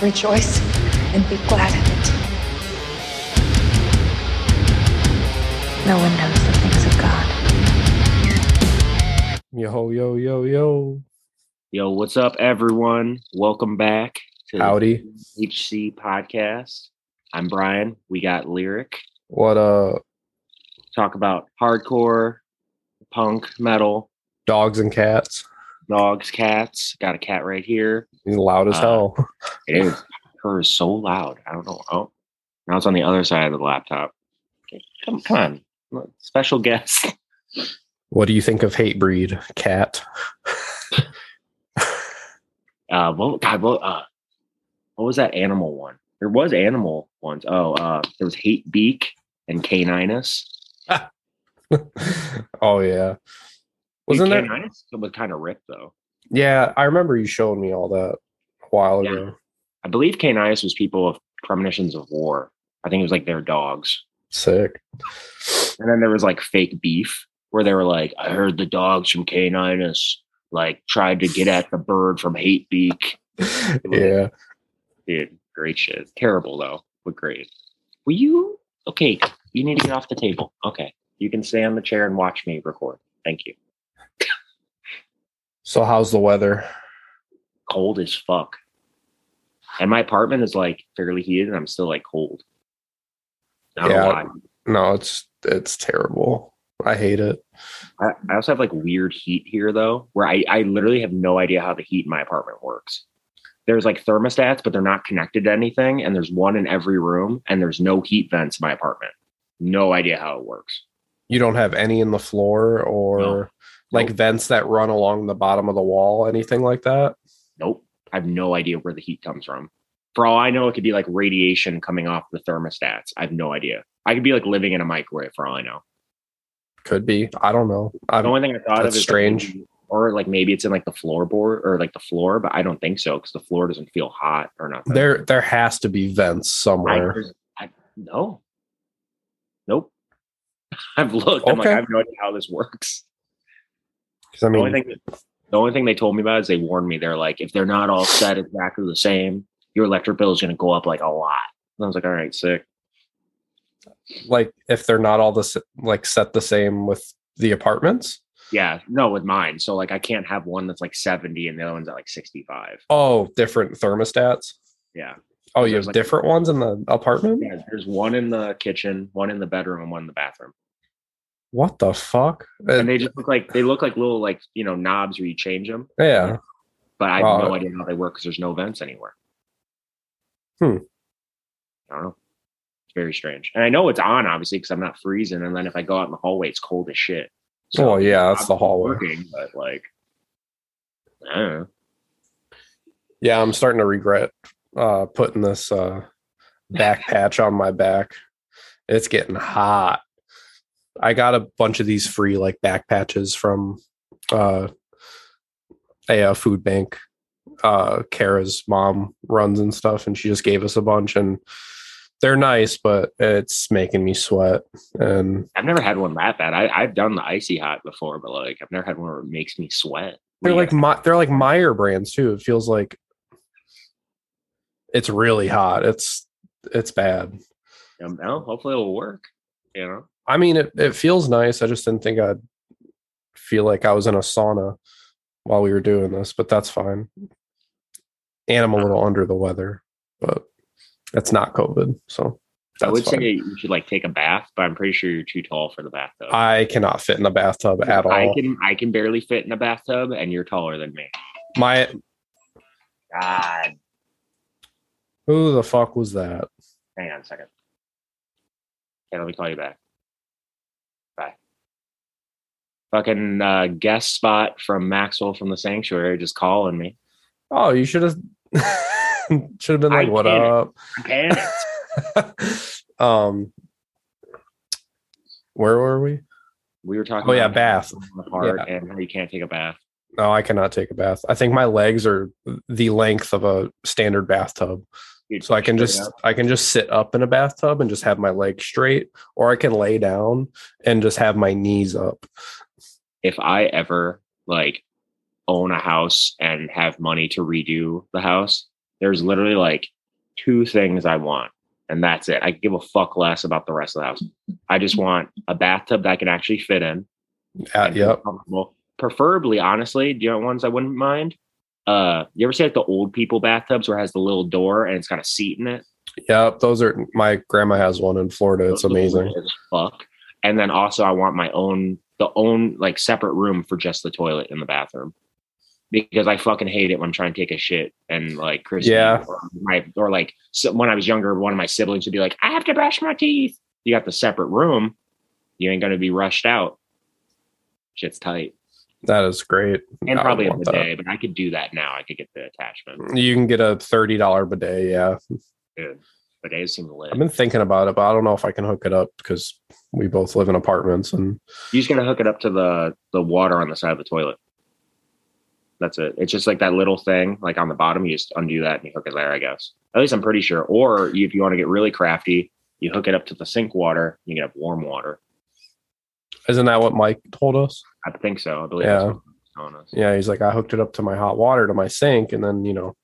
rejoice and be glad in it. No one knows the things of God. Yo, yo, yo, yo. Yo, what's up, everyone? Welcome back to Howdy. the HC podcast. I'm Brian. We got Lyric. What uh Talk about hardcore, punk, metal, dogs and cats? Dogs, cats. Got a cat right here. He's loud as Uh, hell. It is. Her is so loud. I don't know. Oh, now it's on the other side of the laptop. Come, come on. Special guest. What do you think of Hatebreed cat? Uh, what, God, what, uh, what was that animal one? There was animal ones. Oh, uh, there was Hatebeak and Caninus. oh yeah. Wasn't there? Caninus was kind of ripped though. Yeah, I remember you showed me all that a while Yeah. ago. I believe Caninus was people with premonitions of war. I think it was like their dogs. Sick. And then there was like fake beef where they were like, I heard the dogs from Caninus like tried to get at the bird from Hatebeak. yeah. Dude, great shit. Terrible though, but great. Will you? Okay, you need to get off the table. Okay, you can stay on the chair and watch me record. Thank you. So how's the weather? Cold as fuck. And my apartment is like fairly heated and I'm still like cold. Don't Yeah. No, it's it's terrible. I hate it. I, I also have like weird heat here though, where I, I literally have no idea how the heat in my apartment works. There's like thermostats, but they're not connected to anything, and there's one in every room, and there's no heat vents in my apartment. No idea how it works. You don't have any in the floor or No. Like Nope. vents that run along the bottom of the wall, anything like that? Nope. I have no idea where the heat comes from. For all I know, it could be like radiation coming off the thermostats. I have no idea. I could be like living in a microwave for all I know. Could be. I don't know. I The only thing I thought of That's is strange. maybe- or like maybe it's in like the floorboard or like the floor, but I don't think so because the floor doesn't feel hot or nothing. there there has to be vents somewhere. there's- I, no. Nope. I've looked. I'm like, I have no idea how this works. 'Cause I The only thing the only thing they told me about is they warned me. They're like, if they're not all set exactly the same, your electric bill is going to go up like a lot. And I was like, all right, sick. like if they're not all the like set the same with the apartments. Yeah, no, with mine. So like, I can't have one that's like 70 and the other one's at like 65. Oh, different thermostats. Yeah. Oh, you have like- different ones in the apartment. Yeah. There's one in the kitchen, one in the bedroom, and one in the bathroom. What the fuck? Uh, And they just look like they look like little like you know knobs where you change them. yeah, But I have no Uh, idea how they work because there's no vents anywhere. Hmm. I don't know. It's very strange. And I know it's on, obviously, because I'm not freezing. And then if I go out in the hallway, it's cold as shit. Oh, yeah, that's the hallway. Working, but like, I don't know. yeah. I'm starting to regret uh putting this uh back patch on my back. It's getting hot. I got a bunch of these free like back patches from uh a, uh food bank. Uh Kara's mom runs and stuff, and she just gave us a bunch and they're nice, but it's making me sweat. And I've never had one that bad. I, I've done the icy hot before, but like, I've never had one where it makes me sweat. they're Yeah. like my, they're like Meyer brands too. It feels like it's really hot. It's it's bad. Um, well, hopefully it'll work. You know, I mean, it, it feels nice. I just didn't think I'd feel like I was in a sauna while we were doing this, but that's fine. And I'm a little under the weather, but that's not COVID. So that's I would fine. say you should like take a bath, but I'm pretty sure you're too tall for the bathtub. I cannot fit in a bathtub at all. I can I can barely fit in a bathtub, and you're taller than me. My God, who the fuck was that? hang on a second. Okay, let me call you back. Bye. Fucking uh, guest spot from Maxwell from the Sanctuary just calling me. Oh, you should have should have been I like, "What get up?" Um, where were we? We were talking. Oh, yeah, about bath. Yeah. and how you can't take a bath. No, I cannot take a bath. I think my legs are the length of a standard bathtub. Dude, So I can just up. I can just sit up in a bathtub and just have my legs straight, or I can lay down and just have my knees up. If I ever like own a house and have money to redo the house, There's literally like two things I want, and that's it. I give a fuck less about the rest of the house. I just want a bathtub that I can actually fit in. Uh, yep. Preferably, honestly, do you know ones I wouldn't mind? Uh, you ever see like the old people bathtubs where it has the little door and it's got a seat in it? Yep. Those are my grandma has one in Florida. It's amazing. fuck. And then also, I want my own, the own like separate room for just the toilet in the bathroom because I fucking hate it when I'm trying to take a shit and like Chris, Yeah. or my or like so when I was younger, one of my siblings would be like, "I have to brush my teeth." You got the separate room, you ain't gonna be rushed out. Shit's tight, That is great. and I probably a want that. but I could do that now. I could get the attachment. You can get a thirty dollar bidet. Yeah, Dude, lit. I've been thinking about it, but I don't know if I can hook it up because we both live in apartments and You just gotta hook it up to the the water on the side of the toilet. That's it. It's just like that little thing, like on the bottom. You just undo that and you hook it there. I guess. At least I'm pretty sure. Or if you want to get really crafty, you hook it up to the sink water. You can have warm water. isn't that what Mike told us? I think so. I believe Yeah. that's what he's telling us. Yeah, he's like, I hooked it up to my hot water to my sink, and then you know,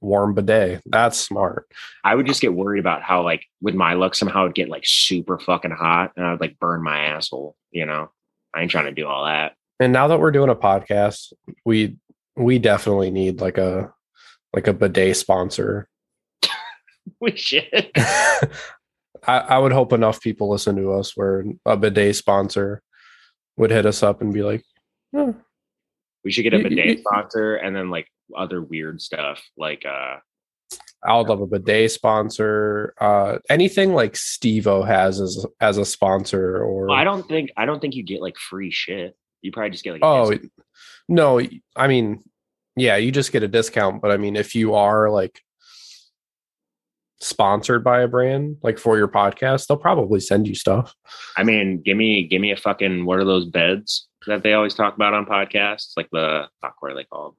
warm bidet. That's smart. I would just get worried about how, like, with my luck, somehow it'd get like super fucking hot, and I would like burn my asshole. You know, I ain't trying to do all that. And now that we're doing a podcast, we we definitely need like a like a bidet sponsor. We should. I, I would hope enough people listen to us where a bidet sponsor would hit us up and be like, "Hmm, We should get a bidet sponsor, and then like other weird stuff, like uh, I would love a bidet sponsor. Uh, anything like Stevo has as as a sponsor, or Well, I don't think I don't think you get like free shit. You probably just get like oh no, I mean, yeah, you just get a discount. But I mean, if you are like sponsored by a brand, like for your podcast, they'll probably send you stuff. I mean, give me give me a fucking what are those beds that they always talk about on podcasts? Like the fuck, what are they called?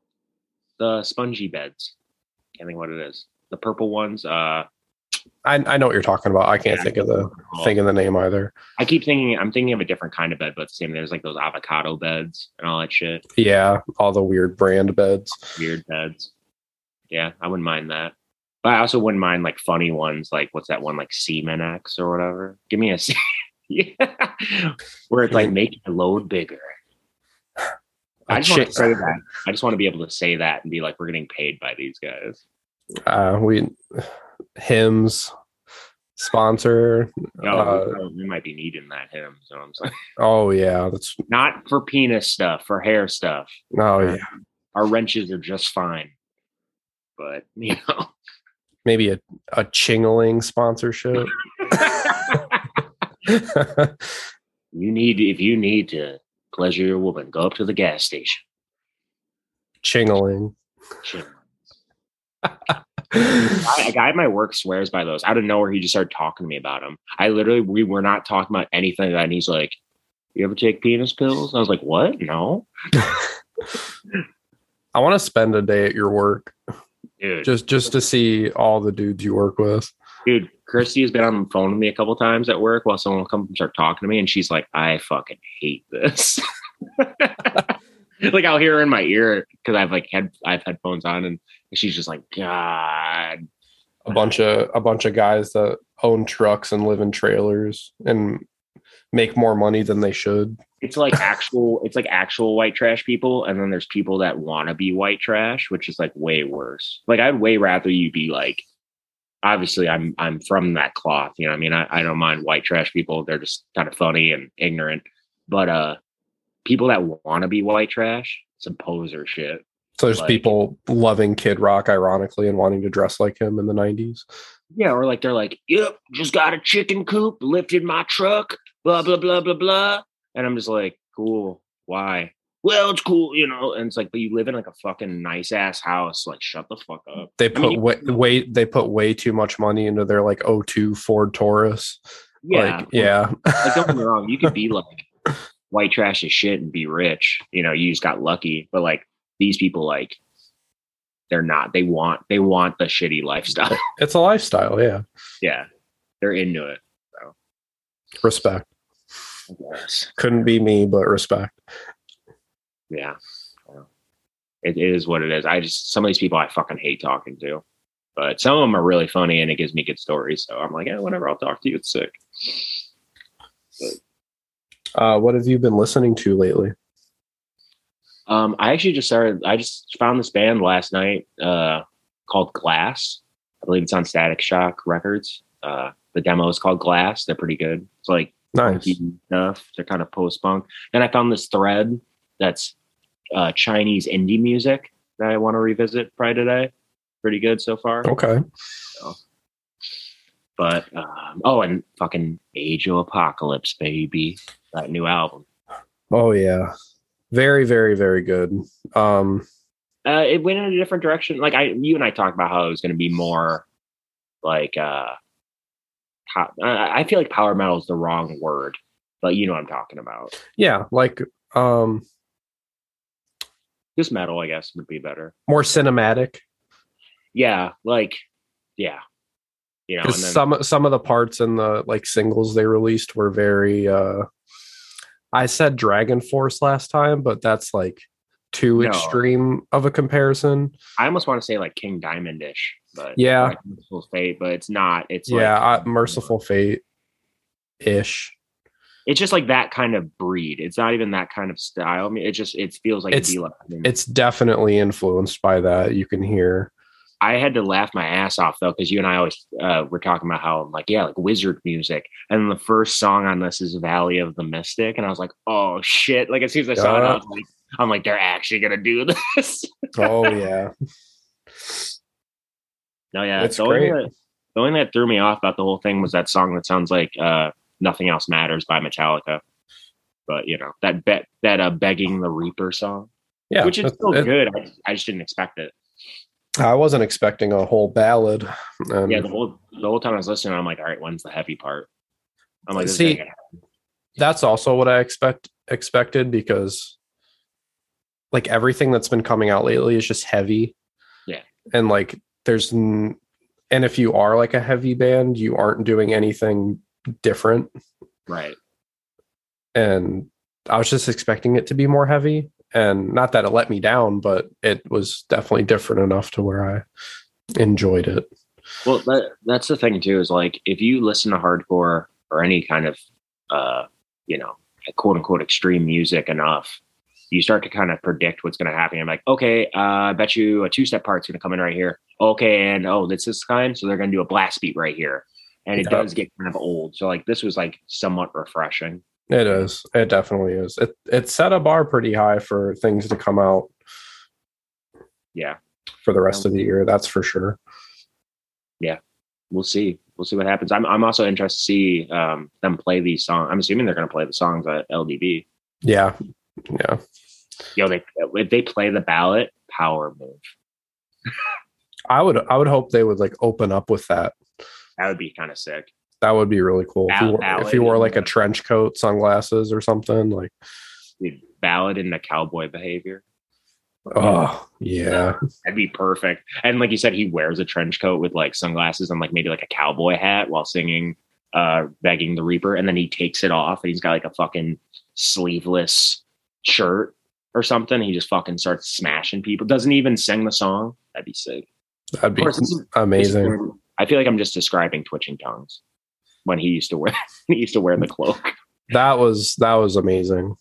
The spongy beds. Can't think what it is. The purple ones. Uh, I I know what you're talking about. I can't Yeah, think of the think of the name either. I keep thinking I'm thinking of a different kind of bed, but the same. There's like those avocado beds and all that shit. Yeah, all the weird brand beds. Weird beds. Yeah, I wouldn't mind that. But I also wouldn't mind like funny ones, like what's that one, like Seaman X or whatever. Give me a C- yeah, where it's like make your load bigger. I just want to say that. I just want to be able to say that and be like, we're getting paid by these guys. uh, we Hims sponsor. No, Uh, we might be needing that him. So I'm saying, Oh yeah, that's not for penis stuff, for hair stuff. oh yeah. Our wrenches are just fine, but you know, Maybe a a chingling sponsorship. you need if you need to pleasure your woman, go up to the gas station. chingling. Shit. I- a guy at my work swears by those. Out of nowhere, he just started talking to me about them. I literally, we were not talking about anything. And he's like, "You ever take penis pills?" I was like, "What? No, I want to spend a day at your work dude." just just to see all the dudes you work with. dude, Christy has been on the phone with me a couple times at work while someone will come and start talking to me, and she's like, "I fucking hate this." like I'll hear her in my ear because I've like had I've headphones on, and she's just like, "God, A bunch of a bunch of guys that own trucks and live in trailers and make more money than they should. it's like actual it's like actual white trash people and then there's people that want to be white trash which is like way worse like i'd way rather you be like obviously i'm i'm from that cloth you know i mean I, I don't mind white trash people they're just kind of funny and ignorant but uh people that want to be white trash some poser shit So there's Like- people loving Kid Rock ironically and wanting to dress like him in the 90s. yeah or like they're like yep just got a chicken coop lifted my truck blah blah blah blah blah and i'm just like cool why well it's cool you know and it's like but you live in like a fucking nice ass house like shut the fuck up They I put mean, way, way they put way too much money into their like 02 Ford Taurus. yeah Like, yeah. like don't get me wrong you could be like white trash as shit and be rich you know you just got lucky but like these people like they're not they want they want the shitty lifestyle It's a lifestyle, yeah. yeah they're into it So. Respect. I guess. Couldn't be me, but respect. Yeah it is what it is. I just some of these people I fucking hate talking to, but some of them are really funny and it gives me good stories. So I'm like, yeah, whatever. I'll talk to you. It's sick. Uh, what have you been listening to lately? Um, I actually just started. I just found this band last night uh, called Glass. I believe it's on Static Shock Records. Uh, the demo is called Glass. They're pretty good. It's like Nice. stuff. They're kind of post punk. Then I found this thread that's uh, Chinese indie music that I want to revisit probably today. Pretty good so far. Okay. But um, oh, and fucking Age of Apocalypse, baby, that new album. Oh yeah. Very, very, very good. Um, Uh, it went in a different direction. Like I, you and I talked about how it was going to be more like uh, I feel like power metal is the wrong word, but you know what I'm talking about. yeah, like um Just metal, I guess, would be better. more cinematic. Yeah, like yeah, you know. Then, some some of the parts in the like singles they released were very uh I said DragonForce last time, but that's like too No. extreme of a comparison. I almost want to say like King Diamondish, but Yeah. like Mercyful Fate, but it's not. It's yeah, like, I, Mercyful Fate ish. It's just like that kind of breed. It's not even that kind of style. I mean, it just it feels like It's- a D-Lab. I mean, It's definitely influenced by that. You can hear. I had to laugh my ass off though because you and I always uh, were talking about how I'm like yeah like wizard music, and the first song on this is Valley of the Mystic, and I was like oh shit! Like as soon as I saw it, I was like I'm like they're actually gonna do this. Oh yeah. no, yeah, It's the only, great. thing that, the only thing that threw me off about the whole thing was that song that sounds like uh, "Nothing Else Matters" by Metallica. But you know that bet that uh, begging the Reaper song, Yeah. which is still it- good. I, I just didn't expect it. I wasn't expecting a whole ballad. And Yeah, the whole the whole time I was listening, I'm like, all right, when's the heavy part? I'm like, this See, that's also what I expect expected because like everything that's been coming out lately is just heavy. Yeah. And like there's n- and if you are like a heavy band, you aren't doing anything different right. and I was just expecting it to be more heavy and not that it let me down, but it was definitely different enough to where I enjoyed it. Well, that, that's the thing too. Is like if you listen to hardcore or any kind of, uh, you know, quote unquote extreme music enough, you start to kind of predict what's going to happen. I'm like, okay, uh, I bet you a two step part's going to come in right here. Okay, and oh, this is kind, so they're going to do a blast beat right here, and it Yeah. does get kind of old. So like this was like somewhat refreshing. It is. It definitely is. It it set a bar pretty high for things to come out Yeah, for the rest of the year. That's for sure. Yeah. We'll see. We'll see what happens. I'm I'm also interested to see um, them play these songs. I'm assuming they're going to play the songs at LDB. Yeah. Yeah. Yo, they if they play the ballot, power move. I would I would hope they would like open up with that. That would be kind of sick. That would be really cool. If you, wore, if you wore like a trench coat, sunglasses, or something like. Dude, ballad the cowboy behavior. Oh yeah, That'd be perfect. And like you said, he wears a trench coat with like sunglasses and like maybe like a cowboy hat while singing uh begging the reaper and then he takes it off and he's got like a fucking sleeveless shirt or something he just fucking starts smashing people doesn't even sing the song that'd be sick that'd be course, this is- this is amazing. I feel like i'm just describing twitching tongues when he used to wear he used to wear the cloak That was that was amazing.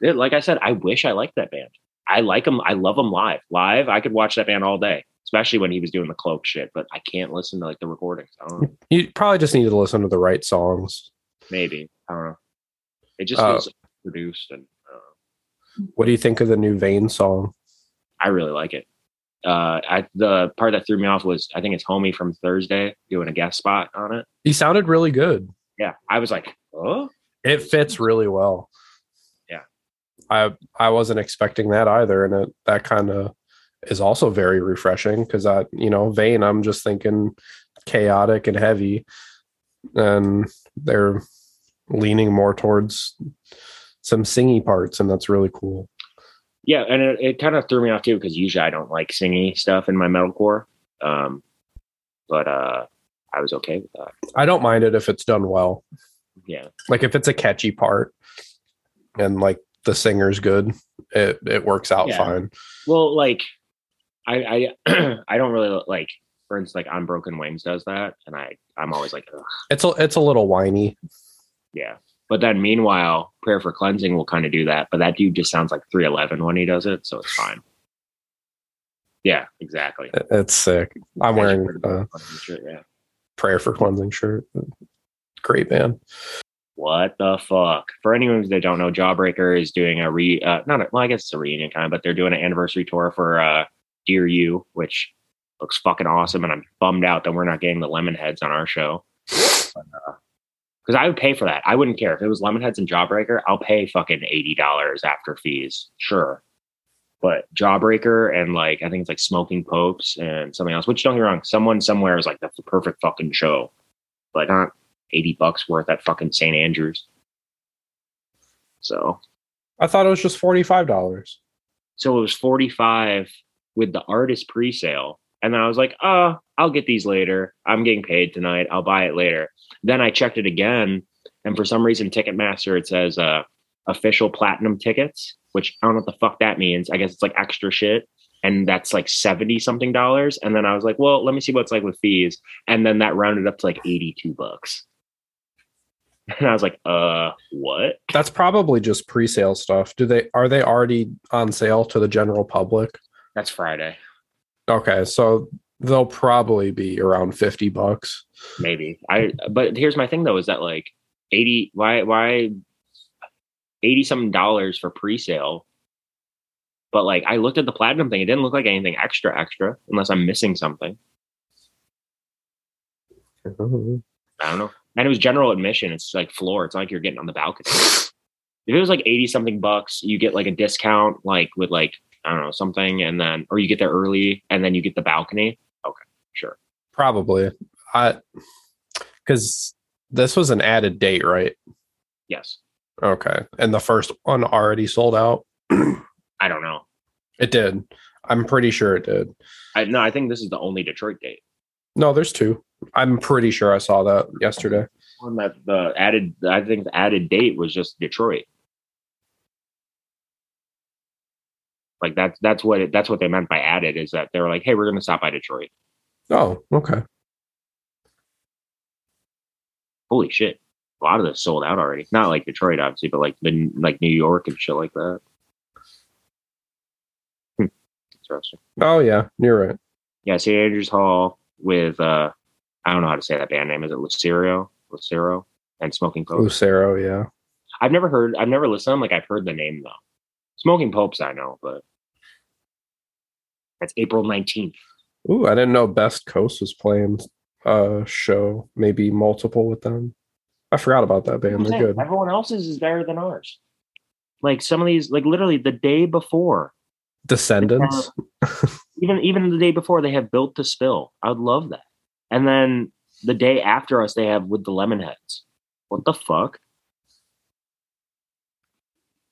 It- like I said, I wish I liked that band. I like them. I love them live. Live, I could watch that band all day, especially when he was doing the cloak shit. But I can't listen to like the recordings. I don't know. You probably just need to listen to the right songs. Maybe I don't know. It just Uh, feels produced, and uh, What do you think of the new Vein song? I really like it. Uh, I the part that threw me off was I think it's Homie from Thursday doing a guest spot on it. He sounded really good. Yeah, I was like, oh, It fits really well. Yeah. I I wasn't expecting that either, and it that kind of is also very refreshing because I you know Vein I'm just thinking chaotic and heavy, and they're leaning more towards some singy parts, and that's really cool. Yeah, and it, it kind of threw me off too because usually I don't like singing stuff in my metalcore. Um, but uh, I was okay with that. I don't mind it if it's done well. Yeah. Like if it's a catchy part and like the singer's good, it it works out Yeah. fine. Well, like I I I don't really like for instance like on Broken Wings does that, and I I'm always like Ugh, It's a it's a little whiny. yeah. But then meanwhile, Prayer for Cleansing will kind of do that, but that dude just sounds like 311 when he does it, so it's fine. Yeah, exactly. It's sick. I'm wearing uh, yeah. prayer for cleansing shirt. Great man. What the fuck? For anyone that don't know, Jawbreaker is doing a re uh not a, well, I guess it's a reunion kind of, but they're doing an anniversary tour for uh Dear You, which looks fucking awesome, and I'm bummed out that we're not getting the Lemonheads on our show. Because I would pay for that. I wouldn't care if it was Lemonheads and Jawbreaker. I'll pay fucking eighty dollars after fees, sure. But Jawbreaker and like I think it's like Smoking Popes and something else. Which don't get me wrong, someone somewhere is like that's the perfect fucking show, but not 80 bucks worth at fucking St. Andrews. So, I thought it was just forty five dollars. so it was 45 with the artist pre-sale. And then I was like, oh, I'll get these later. I'm getting paid tonight. I'll buy it later. Then I checked it again. And for some reason, Ticketmaster, it says uh, official platinum tickets, which I don't know what the fuck that means. I guess it's like extra shit. And that's like 70 something dollars. And then I was like, well, let me see what it's like with fees. And then that rounded up to like 82 bucks. And I was like, uh, what? That's probably just pre sale stuff. Do they are they already on sale to the general public? That's Friday. Okay, so they'll probably be around fifty bucks. maybe. I but here's my thing though is that like 80 why why 80 something dollars for pre-sale? But like i looked at the platinum thing it didn't look like anything extra extra unless i'm missing something. I don't know. And it was general admission it's like floor it's not like you're getting on the balcony if it was like 80 something bucks you get like a discount like with like i don't know something and then or you get there early and then you get the balcony okay sure Probably. I because this was an added date, right? yes Okay. And the first one already sold out. i don't know It did. I'm pretty sure it did. I no, I think this is the only Detroit date. No, there's two. I'm pretty sure I saw that yesterday. One that the added, I think the added date was just Detroit. Like that's that's what it, that's what they meant by added is that they were like, hey, we're gonna stop by Detroit. Oh, okay. Holy shit, a lot of this sold out already. Not like Detroit, obviously, but like the like New York and shit like that. Hmm. Interesting. Oh yeah, you're right. Yeah, St. Andrews Hall with uh, I don't know how to say that band name. Is it Lucero? Lucero and Smoking Pope. Lucero, yeah. I've never heard. I've never listened. to them. Like I've heard the name though. Smoking Popes, I know, but that's April nineteenth. Ooh, I didn't know Best Coast was playing a show, maybe multiple with them. I forgot about that band. They're good. Everyone else's is better than ours. Like some of these, like literally the day before, Descendents. even even the day before, they have Built to Spill. I would love that. And then the day after us, they have with the Lemonheads. What the fuck?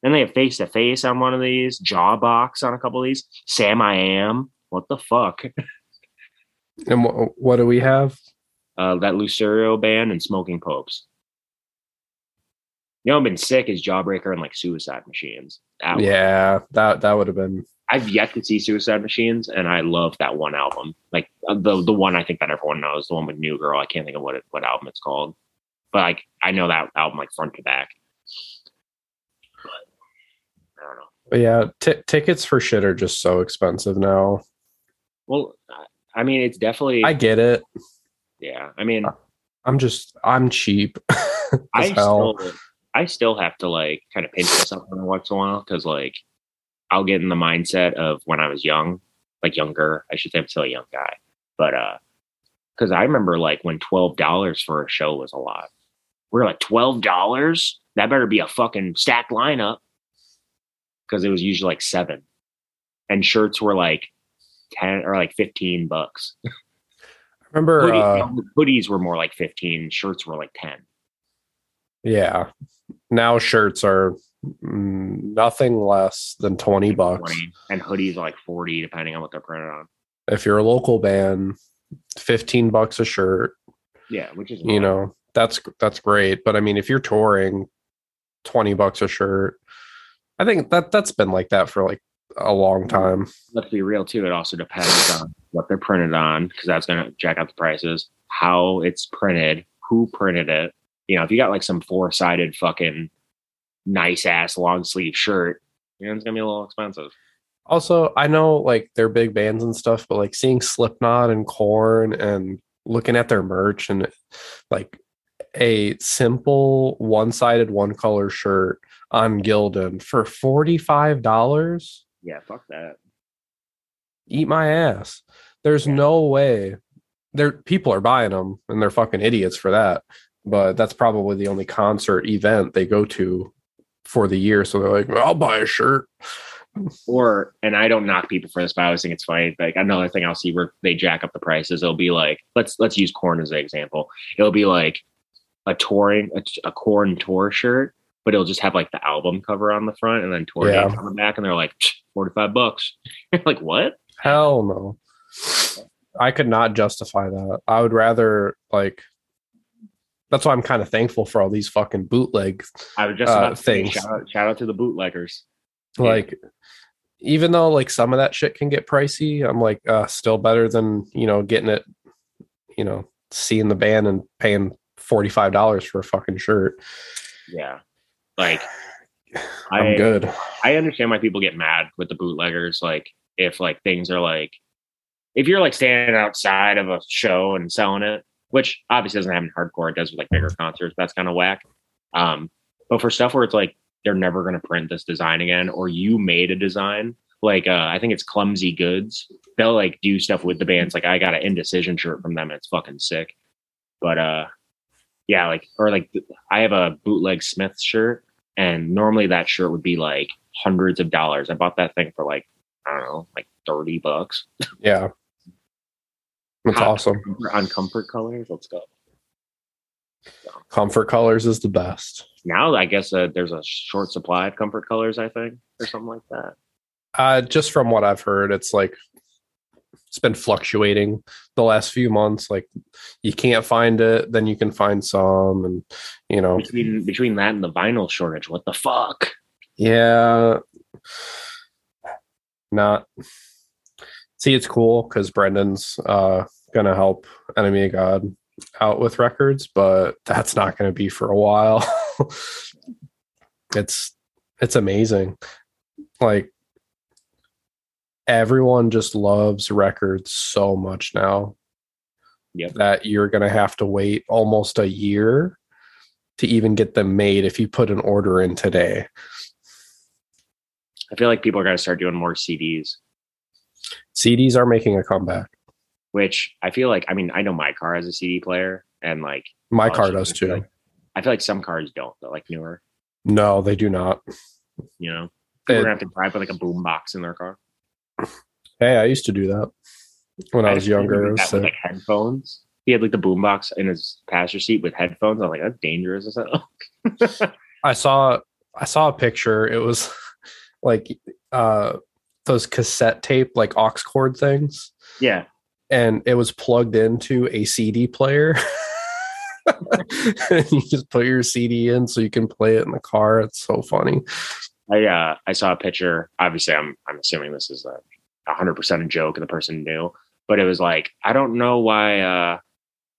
Then they have Face to Face on one of these, Jawbox on a couple of these, Samiam. What the fuck? And wh- what do we have? uh, that Lucero band and Smoking Popes. You know, I've been sick is Jawbreaker and like Suicide Machines. That- Yeah, that that would have been. I've yet to see Suicide Machines, and I love that one album. Like uh, the the one I think that everyone knows, the one with New Girl. I can't think of what it, what album it's called, but like I know that album like front to back. But I don't know. But yeah, t- tickets for shit are just so expensive now. Well, I- I mean, it's definitely I get it. yeah. I mean, I'm just I'm cheap. I hell. still, I still have to like kind of pinch myself every once in a while because like I'll get in the mindset of when I was young, like younger. I should say I'm still a young guy, but uh, because I remember like when twelve dollars for a show was a lot. We are like twelve dollars. That better be a fucking stacked lineup because it was usually like seven, and shirts were like ten or like fifteen bucks. I remember Hoodie- uh, hoodies were more like fifteen. Shirts were like ten. Yeah. Now shirts are nothing less than 20 bucks. 20, and hoodies are like 40 depending on what they're printed on If you're a local band, 15 bucks a shirt, yeah which is you know, that's that's great, but I mean if you're touring 20 bucks a shirt, I think that that's been like that for like a long time. let's be real too. It also depends on what they're printed on because that's going to jack up the prices. How it's printed, who printed it. You know, if you got like some four sided fucking nice ass long sleeve shirt, you know, it's gonna be a little expensive. Also, I know like they're big bands and stuff, but like seeing Slipknot and Korn and looking at their merch and like a simple one-sided one color shirt on Gildan for $45 Yeah, fuck that. eat my ass there's Yeah. no way there people are buying them and they're fucking idiots for that but that's probably the only concert event they go to for the year so they're like i'll buy a shirt Or and I don't knock people for this, but I always think it's funny. Like another thing I'll see where they jack up the prices. It'll be like let's let's use Korn as an example. It'll be like a touring a, a Korn tour shirt, but it'll just have like the album cover on the front and then tour Yeah. on the back, and they're like forty five bucks. like what? hell no i could not justify that i would rather like that's why i'm kind of thankful for all these fucking bootleg I was just Uh, about say, things. shout out, shout out to the bootleggers. Yeah. like even though like some of that shit can get pricey i'm like uh still better than you know getting it you know seeing the band and paying $45 for a fucking shirt Yeah, like i'm I, good I understand why people get mad with the bootleggers. Like if like things are like if you're like standing outside of a show and selling it, which obviously doesn't happen hardcore, it does with like bigger concerts. That's kind of whack. Um, but for stuff where it's like they're never going to print this design again, or you made a design, like uh, I think it's Clumsy Goods. They'll like do stuff with the bands. Like I got an Indecision shirt from them. And it's fucking sick. But uh, yeah, like or like I have a bootleg Smith shirt, and normally that shirt would be like hundreds of dollars. I bought that thing for like I don't know, like thirty bucks yeah that's Hot. awesome on Comfort Colors. Let's go. comfort colors is the best Now I guess uh, there's a short supply of Comfort Colors. I think or something like that. uh just from what i've heard it's like it's been fluctuating the last few months like you can't find it then you can find some and you know Between between that and the vinyl shortage, what the fuck? Yeah. Not. See, it's cool because Brenden's uh gonna help Enemy of God out with records, but that's not gonna be for a while. it's it's amazing. Like everyone just loves records so much now Yep. that you're gonna have to wait almost a year to even get them made if you put an order in today. I feel like people are gonna start doing more CDs, CDs are making a comeback. which I feel like. I mean, I know my car has a CD player, and like My car does too. I feel like some cars don't. They're like newer. No, they do not. You know, they're gonna have to drive with like a boom box in their car. hey, I used to do that when I was friend who younger. Was that with, like headphones. He had like the boom box in his passenger seat with headphones. I'm like, that's dangerous as hell. I saw I saw a picture. It was like uh those cassette tape like aux cord things, yeah, and it was plugged into a CD player. and you just put your CD in so you can play it in the car. It's so funny. I uh, I saw a picture. Obviously, I'm I'm assuming this is a 100 percent a joke, and the person knew. But it was like, I don't know why uh,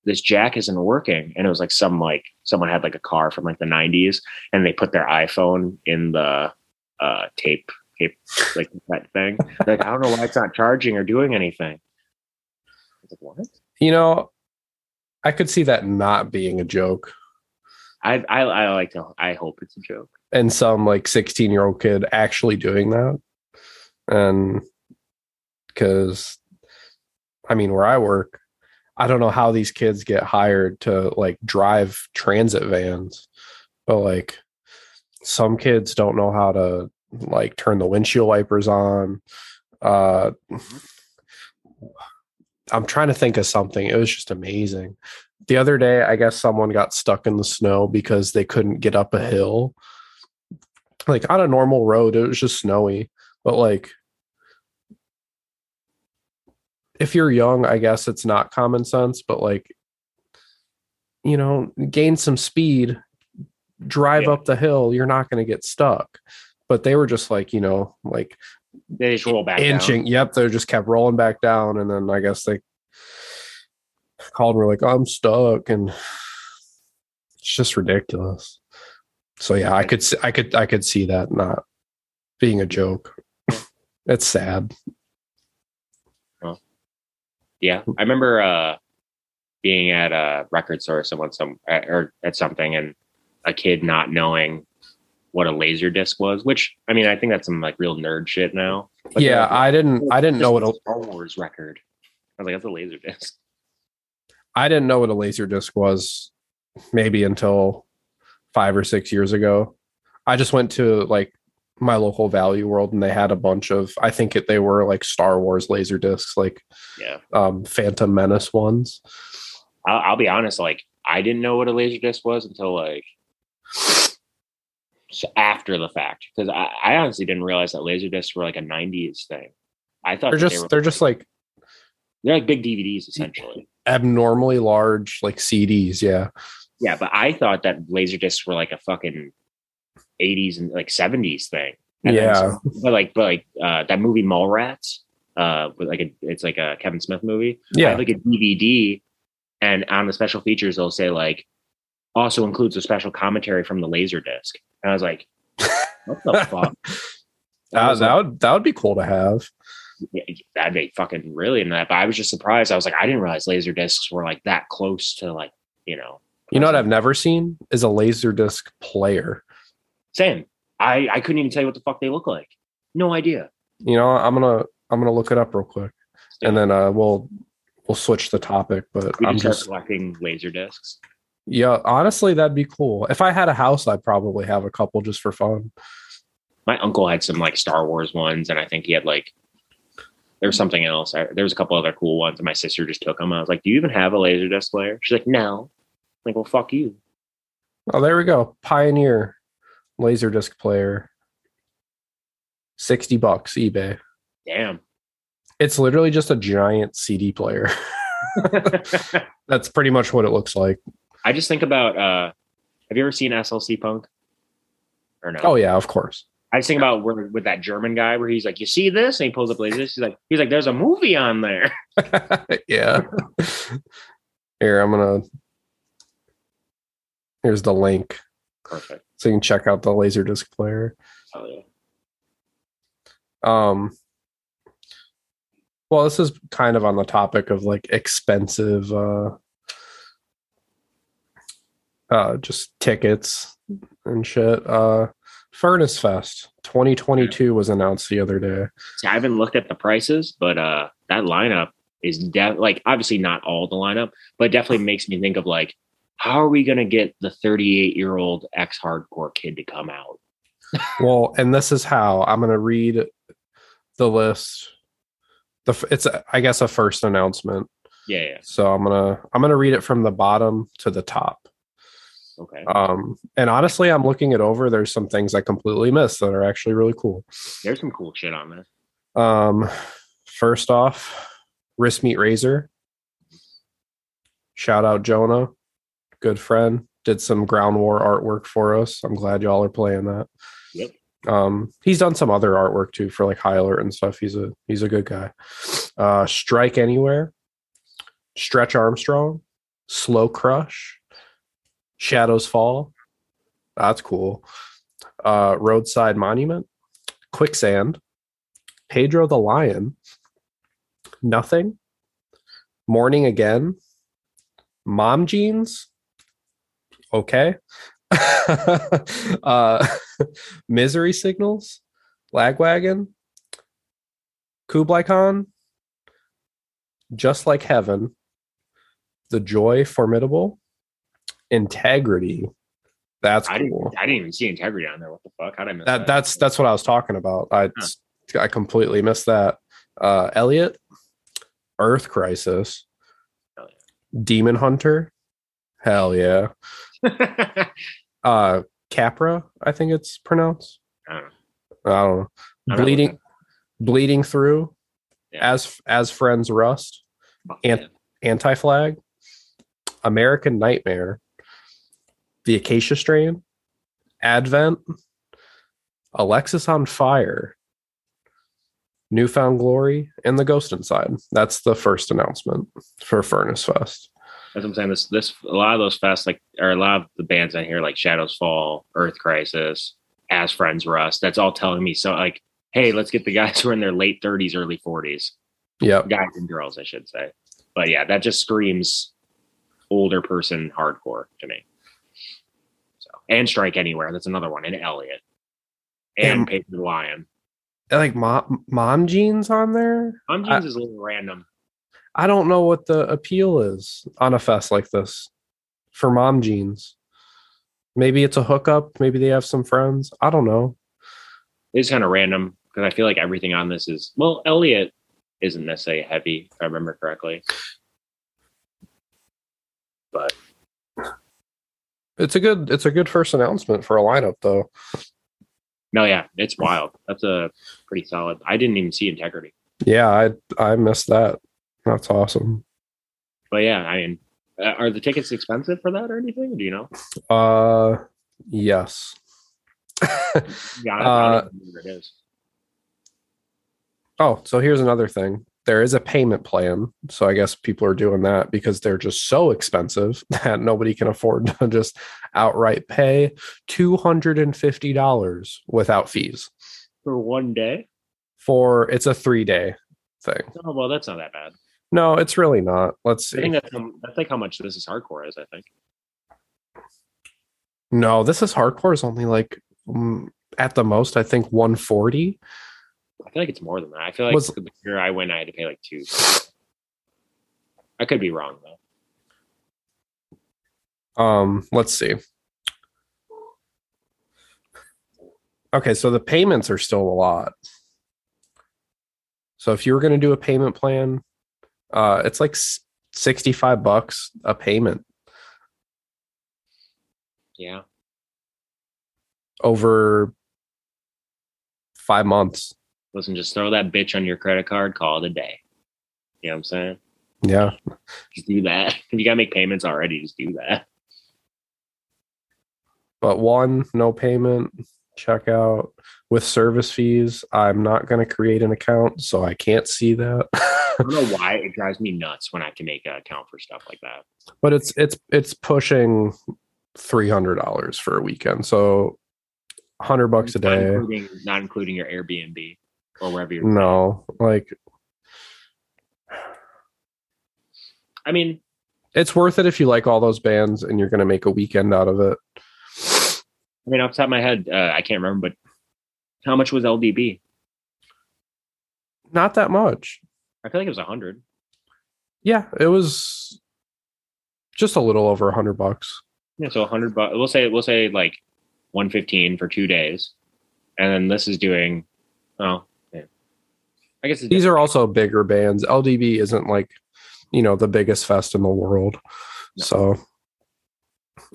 this jack isn't working. And it was like some like someone had like a car from like the 90s, and they put their iPhone in the uh, tape tape like that thing. like I don't know why it's not charging or doing anything. Like, what? You know, I could see that not being a joke. I, I I like to. I hope it's a joke. and some like 16 year old kid actually doing that and because i mean where i work i don't know how these kids get hired to like drive transit vans but like some kids don't know how to like turn the windshield wipers on. Uh i'm trying to think of something. It was just amazing. The other day i guess someone got stuck in the snow because they couldn't get up a hill. Like on a normal road it was just snowy but like if you're young i guess it's not common sense but like you know gain some speed drive Yeah. up the hill you're not going to get stuck but they were just like you know like They just roll back down. inching. Yep, they just kept rolling back down, and then I guess they called and were like, "I'm stuck," and it's just ridiculous. So yeah, I could, see, I could, I could see that not being a joke. It's sad. Yeah, I remember uh, being at a record store, someone some or at something, and a kid not knowing what a laser disc was. Which I mean, I think that's some like real nerd shit now. But yeah, like, I didn't, I didn't know what a, Star Wars record. I was like, that's a laser disc. I didn't know what a laser disc was maybe until five or six years ago. I just went to like my local value world and they had a bunch of I think it, they were like Star Wars laser discs, like Yeah, um Phantom Menace ones. I'll, I'll be honest. Like, I didn't know what a laser disc was until like after the fact, because I, I honestly didn't realize that laser discs were like a '90s thing. I thought They're just they were, they're just like they're like big DVDs essentially. abnormally large like CDs, yeah. Yeah, but I thought that laser discs were like a fucking 80s and like 70s thing. And Yeah. but like, but like uh, that movie Mallrats, uh, with like a, it's like a Kevin Smith movie. I Yeah. like a DVD, and on the special features they'll say like also includes a special commentary from the laser disc. And I was like, what the fuck? That, that like, would that would be cool to have. yeah, that'd be fucking really in that. But I was just surprised. I was like, I didn't realize laser discs were like that close to like you know. You know what I've never seen is a laser disc player. Same. I I couldn't even tell you what the fuck they look like. No idea. You know, I'm gonna I'm gonna look it up real quick, and then uh, we'll we'll switch the topic. But We I'm just collecting laser discs. Yeah, honestly, that'd be cool. If I had a house, I'd probably have a couple just for fun. My uncle had some like Star Wars ones, and I think he had like there was something else. I, there was a couple other cool ones, and my sister just took them. I was like, "Do you even have a laser disc player?" She's like, "No." I'm like, well, fuck you. Oh, there we go. Pioneer laser disc player. 60 bucks eBay. Damn. It's literally just a giant CD player. That's pretty much what it looks like. I just think about. uh Have you ever seen SLC Punk? Or no? Oh yeah, of course. I just think about where, with that German guy where he's like, "You see this?" and he pulls up laser. He's like, "He's like, there's a movie on there." yeah. Here, I'm gonna here's the link Perfect. so you can check out the laserdisc player. Oh yeah. Um well, this is kind of on the topic of like expensive uh uh just tickets and shit. Uh Furnace Fest 2022 was announced the other day. See, I haven't looked at the prices, but uh that lineup is de- like obviously not all the lineup, but definitely makes me think of like, how are we gonna get the 38 year old ex hardcore kid to come out? Well, and this is how I'm going to read the list. The f- it's I guess a first announcement. Yeah, yeah. So I'm gonna I'm gonna read it from the bottom to the top. Okay. Um, and honestly, I'm looking it over. There's some things I completely missed that are actually really cool. There's some cool shit on there. Um, first off, Wrist Meet Razor. Shout out Jonah, good friend. Did some ground war artwork for us. I'm glad y'all are playing that. Yep. Um, he's done some other artwork too for like High Alert and stuff. He's a he's a good guy. Uh, Strike Anywhere, Stretch Armstrong, Slow Crush, Shadows Fall. That's cool. Uh, Roadside Monument, Quicksand, Pedro the Lion, Nothing, Morning Again, Mom Jeans, okay. uh, Misery Signals, Lagwagon, Kublai Khan, Just Like Heaven, The Joy Formidable, Integrity. That's I cool. didn't I didn't even see integrity on there. What the fuck? How did I miss That that? that's that's what I was talking about. I I completely missed that. Uh Elliott, Earth Crisis, Hell Demon Hunter, hell yeah. Uh Capra, I think it's pronounced. I don't know. I don't know. I don't know Bleeding bleeding through Yeah. as as friends rust, Fuck and- anti flag, American Nightmare, the Acacia Strain, Advent, Alexisonfire, Newfound Glory, and The Ghost Inside. That's the first announcement for Furnace Fest. That's what I'm saying. This this a lot of those fests like or a lot of the bands on here like Shadows Fall, Earth Crisis, As Friends Rust. That's all telling me so like, hey, let's get the guys who are in their late 30s, early 40s, Yeah, guys and girls, I should say. But yeah, that just screams older person hardcore to me. And Strike Anywhere. That's another one. And Elliott and And- Paper the Lion. Like mom, mom jeans on there. Mom I- Jeans is a little random. I don't know what the appeal is on a fest like this for mom jeans. Maybe it's a hookup. Maybe they have some friends. I don't know. It's kind of random because I feel like everything on this is well, Elliott isn't necessarily heavy, if I remember correctly. But It's a good. It's a good first announcement for a lineup, though. no, yeah, it's wild. That's a pretty solid. I didn't even see integrity. Yeah, I I missed that. That's awesome. But yeah, I mean, uh, are the tickets expensive for that or anything? Do you know? Uh, yes. Yeah, Uh, don't know what it is. Oh, so here's another thing. There is a payment plan. So I guess people are doing that because they're just so expensive that nobody can afford to just outright pay $250 without fees For one day? for it's a three day thing. Oh well, that's not that bad. No, it's really not. Let's see. I think that's um, that's like how much this is hardcore is. I think. No, this is hardcore is only like mm, at the most, I think 140. I feel like it's more than that. I feel like Was- the year I went, I had to pay like two. I could be wrong though. Um, let's see. Okay, so the payments are still a lot. So if you were going to do a payment plan, uh, it's like 65 bucks a payment Yeah. over five months. Listen, just throw that bitch on your credit card, call it a day. You know what I'm saying? Yeah. Just do that. If you gotta make payments already, just do that. But one, no payment, checkout with service fees. I'm not going to create an account, so I can't see that. I don't know why it drives me nuts when I can make an account for stuff like that. but it's it's it's pushing three hundred dollars for a weekend. So hundred bucks a Not day. including, not including your Airbnb or wherever you're. No, like I mean, it's worth it if you like all those bands and you're gonna make a weekend out of it. I mean, off the top of my head, uh, I can't remember, but how much was LDB? Not that much. I feel like it was a hundred. Yeah, it was just a little over a hundred bucks. Yeah, so a hundred bucks. We'll say we'll say like one fifteen for two days, and then this is doing. Oh. I guess These are also bigger bands. LDB isn't like, you know, the biggest fest in the world. No. So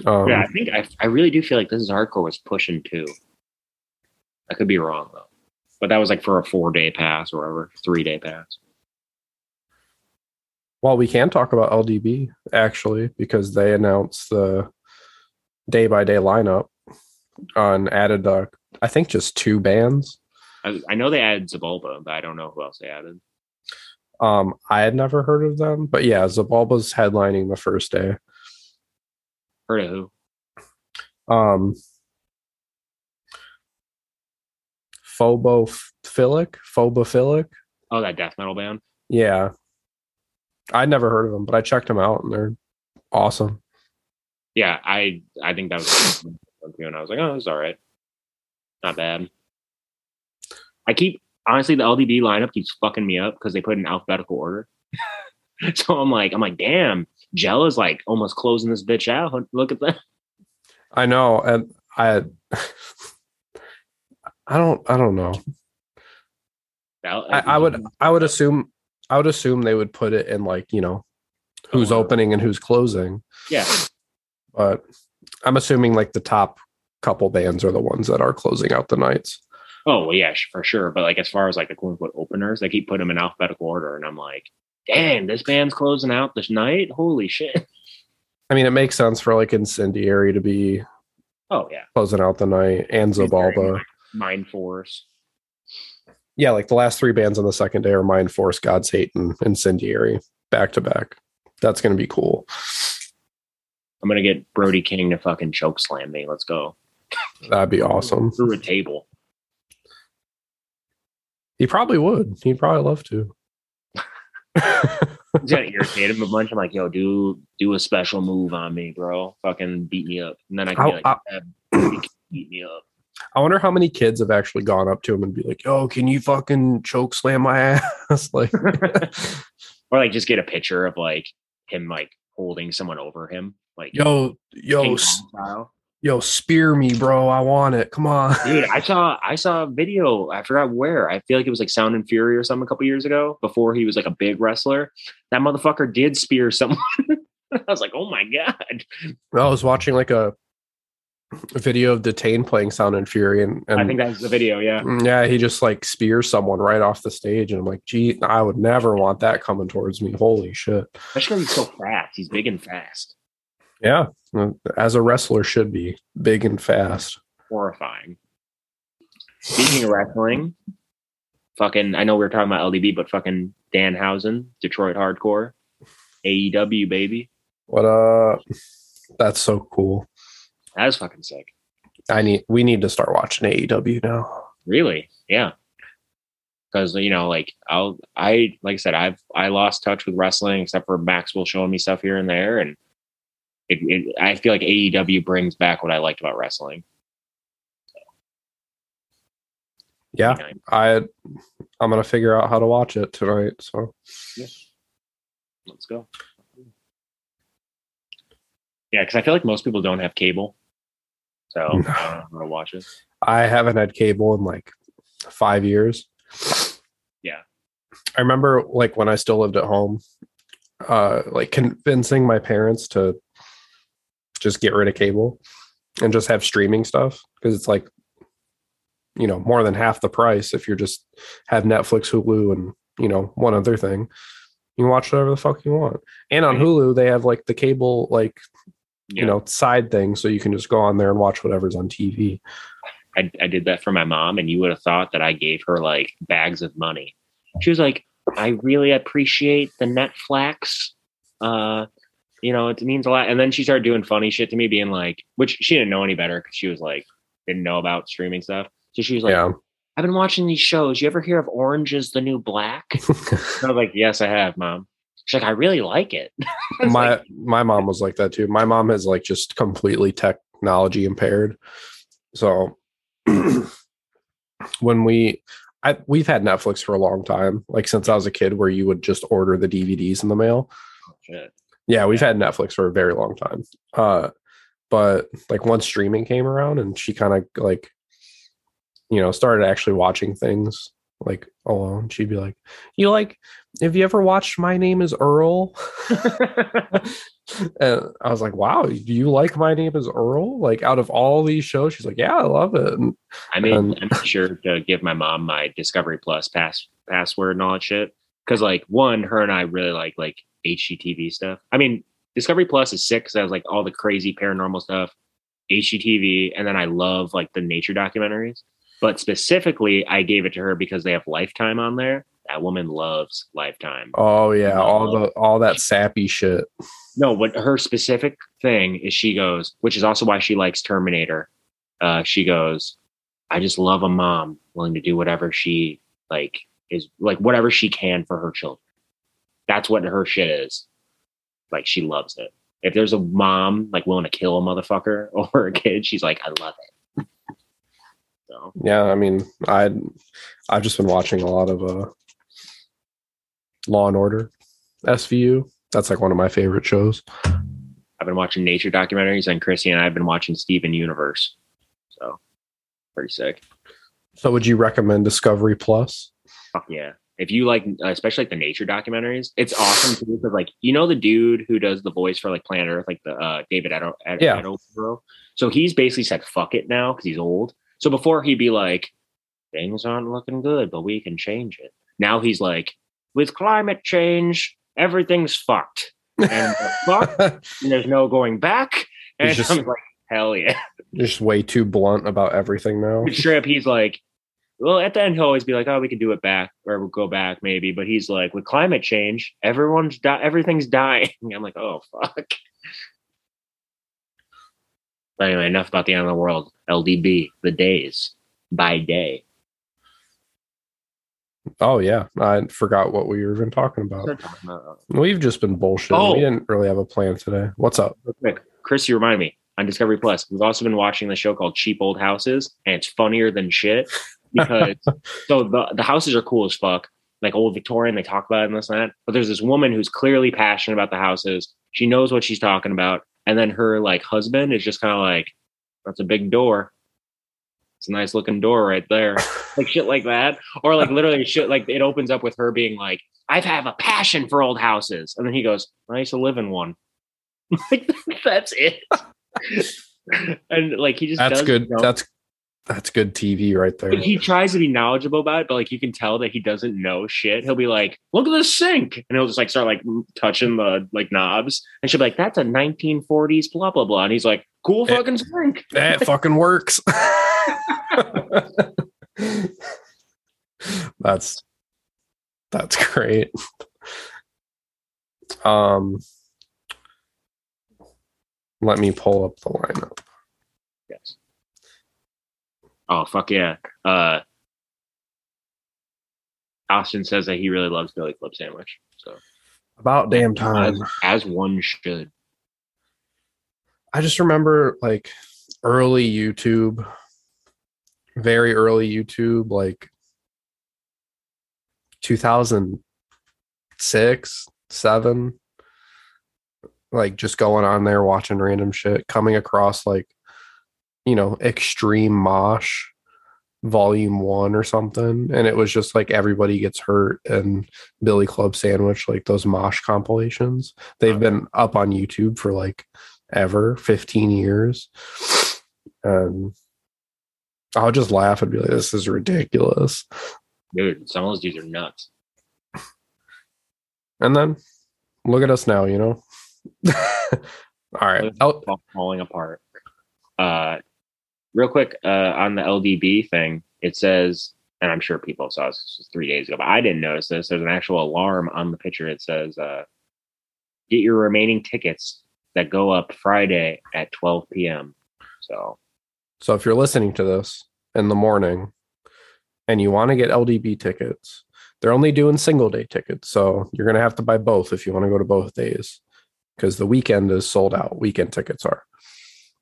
um yeah, I think I, I really do feel like this is hardcore was pushing too. I could be wrong though, but that was like for a four day pass or whatever, three day pass. Well, we can talk about LDB actually because they announced the day by day lineup on added uh, I think just two bands. I, I know they added Xibalba, but I don't know who else they added. Um, I had never heard of them, but yeah, Xibalba's headlining the first day. Heard of who? Um, Phobophilic, Phobophilic. Oh, that death metal band. Yeah, I'd never heard of them, but I checked them out and they're awesome. Yeah, I I think that was and I was like, oh, it's all right, not bad. I keep honestly the LDB lineup keeps fucking me up because they put in alphabetical order. so I'm like, I'm like, damn, Gel is like almost closing this bitch out. Look at that. I know, and I, I don't, I don't know. I, I would, I would assume, I would assume they would put it in like you know, who's Oh, opening and who's closing. Yeah, But I'm assuming like the top couple bands are the ones that are closing out the nights. Oh well, yeah, for sure. But like as far as like the quote unquote openers, they keep putting them in alphabetical order, and I'm like, damn, this band's closing out this night. Holy shit. I mean, it makes sense for like Incendiary to be Oh yeah. closing out the night and Xibalba. Mind Force. Yeah, like the last three bands on the second day are Mindforce, God's Hate, and Incendiary back to back. That's gonna be cool. I'm gonna get Brody King to fucking choke slam me. Let's go That'd be awesome. through a table. He probably would. He'd probably love to. He's gonna irritate him a bunch. I'm like, yo, do do a special move on me, bro. Fucking beat me up, and then I can be I'll- like, I'll- "Yeah, Brody King beat me up. I wonder how many kids have actually gone up to him and be like, "Yo, can you fucking choke slam my ass?" like, or like just get a picture of like him like holding someone over him, like yo, yo, King s- Kong style. Yo, spear me, bro. I want it. Come on. Dude, I saw I saw a video. I forgot where. I feel like it was like Sound and Fury or something a couple years ago. Before he was like a big wrestler, that motherfucker did spear someone. I was like, oh my god! I was watching like a, video of Detain playing Sound and Fury, and, and I think that's the video. Yeah, Mm, Yeah, he just like spears someone right off the stage, and I'm like, gee, I would never want that coming towards me. Holy shit! especially he's so fast. He's big and fast. Yeah, as a wrestler should be big and fast. Horrifying. Speaking of wrestling, fucking. I know we were talking about LDB, but fucking Danhausen, Detroit Hardcore, AEW baby. What uh, that's so cool. That is fucking sick. I need we need to start watching AEW now. Really? Yeah. Because you know, like I'll, I like I said, I've I lost touch with wrestling except for Maxwell showing me stuff here and there, and it, it I feel like AEW brings back what I liked about wrestling. Yeah, I I'm gonna figure out how to watch it tonight. So Let's go. Yeah, because I feel like most people don't have cable, so I don't know how to watch it. I haven't had cable in like five years. Yeah. I remember like when I still lived at home, uh like convincing my parents to just get rid of cable and just have streaming stuff because it's like you know more than half the price if you're just have Netflix, Hulu and you know one other thing. You can watch whatever the fuck you want. And on Hulu they have like the cable like you know side thing so you can just go on there and watch whatever's on TV. I, I did that for my mom, and you would have thought that I gave her like bags of money. She was like, I really appreciate the Netflix. Uh, you know, it means a lot. And then she started doing funny shit to me, being like, which she didn't know any better because she was like, didn't know about streaming stuff. So she was like, yeah. I've been watching these shows. You ever hear of Orange is the New Black? I was like, Yes, I have, mom. She's like, I really like it. My like, my mom was like that too. My mom is like just completely technology impaired. So when we I we've had Netflix for a long time, like since I was a kid where you would just order the DVDs in the mail. Oh, shit. Yeah, we've had Netflix for a very long time. Uh but like once streaming came around and she kind of like you know started actually watching things like alone, she'd be like, You like have you ever watched My Name is Earl? and I was like, "Wow, do you like My Name Is Earl?" Like out of all these shows, she's like, "Yeah, I love it." And I mean, Um, I'm sure to give my mom my Discovery Plus pass password and all that shit. Because like one, her and I really like like HGTV stuff. I mean, Discovery Plus is sick because I was like all the crazy paranormal stuff, HGTV, and then I love like the nature documentaries. But specifically, I gave it to her because they have Lifetime on there. That woman loves Lifetime. oh yeah, all the all that sappy shit. No, what her specific thing is she goes, which is also why she likes Terminator. Uh, she goes, I just love a mom willing to do whatever she like is like whatever she can for her children. That's what her shit is. Like she loves it. If there's a mom like willing to kill a motherfucker or a kid, she's like, I love it. So Yeah, I mean, I I've just been watching a lot of uh Law and Order, SVU. That's like one of my favorite shows. I've been watching nature documentaries, and Chrissy and I have been watching Steven Universe. So pretty sick. So, would you recommend Discovery Plus? Fuck yeah. If you like, especially like the nature documentaries, it's awesome too. Because like, you know, the dude who does the voice for like Planet Earth, like the uh, David Edo, Ed- Yeah. Attenborough. So he's basically said fuck it now because he's old. So before he'd be like, things aren't looking good, but we can change it. Now he's like, with climate change, everything's fucked, and fuck, and there's no going back. And just- I'm like, Hell yeah. Just way too blunt about everything now. Strip, he's like, well, at the end, he'll always be like, oh, we can do it back or we'll go back maybe. But he's like, with climate change, everyone's di- everything's dying. I'm like, oh, fuck. But anyway, enough about the end of the world. LDB, the days by day. Oh yeah, I forgot what we were even talking about. Real uh, We've just been bullshitting. Oh. We didn't really have a plan today. What's up? quick, Chris, you remind me on Discovery Plus. We've also been watching the show called Cheap Old Houses, and it's funnier than shit because so the the houses are cool as fuck, like old Victorian. They talk about it and this and that. But there's this woman who's clearly passionate about the houses. She knows what she's talking about, and then her like husband is just kind of like, "That's a big door. It's a nice looking door right there." like shit like that, or like literally shit like it opens up with her being like, "I have a passion for old houses," and then he goes, "I used to live in one." like that's it. and like he just That's good. know, That's that's good TV right there. he tries to be knowledgeable about it, but like you can tell that he doesn't know shit. He'll be like, "Look at the sink," and he'll just like start like touching the like knobs, and she'll be like, "That's a 1940s blah blah blah," and he's like, "Cool Eh. fucking sink." That fucking works. that's that's great. Um let me pull up the lineup. Yes. Oh fuck yeah. Uh, Austin says that he really loves Billy Club Sandwich. So About damn time. as, as one should. I just remember like early YouTube, very early YouTube, like 2006, seven, like just going on there watching random shit, coming across like, you know, Extreme Mosh volume one or something. And it was just like everybody gets hurt and Billy Club Sandwich, like those Mosh compilations. They've been up on YouTube for like ever 15 years and i'll just laugh and be like this is ridiculous Dude, some of those dudes are nuts. and then look at us now you know all right falling apart. Uh, real quick, uh, on the LDB thing, it says, and I'm sure people saw this, this was three days ago, but I didn't notice this. There's an actual alarm on the picture. It says, uh, "Get your remaining tickets that go up Friday at 12 p.m." So so if you're listening to this in the morning and you want to get ldb tickets they're only doing single day tickets so you're to have to buy both if you want to go to both days because the weekend is sold out weekend tickets are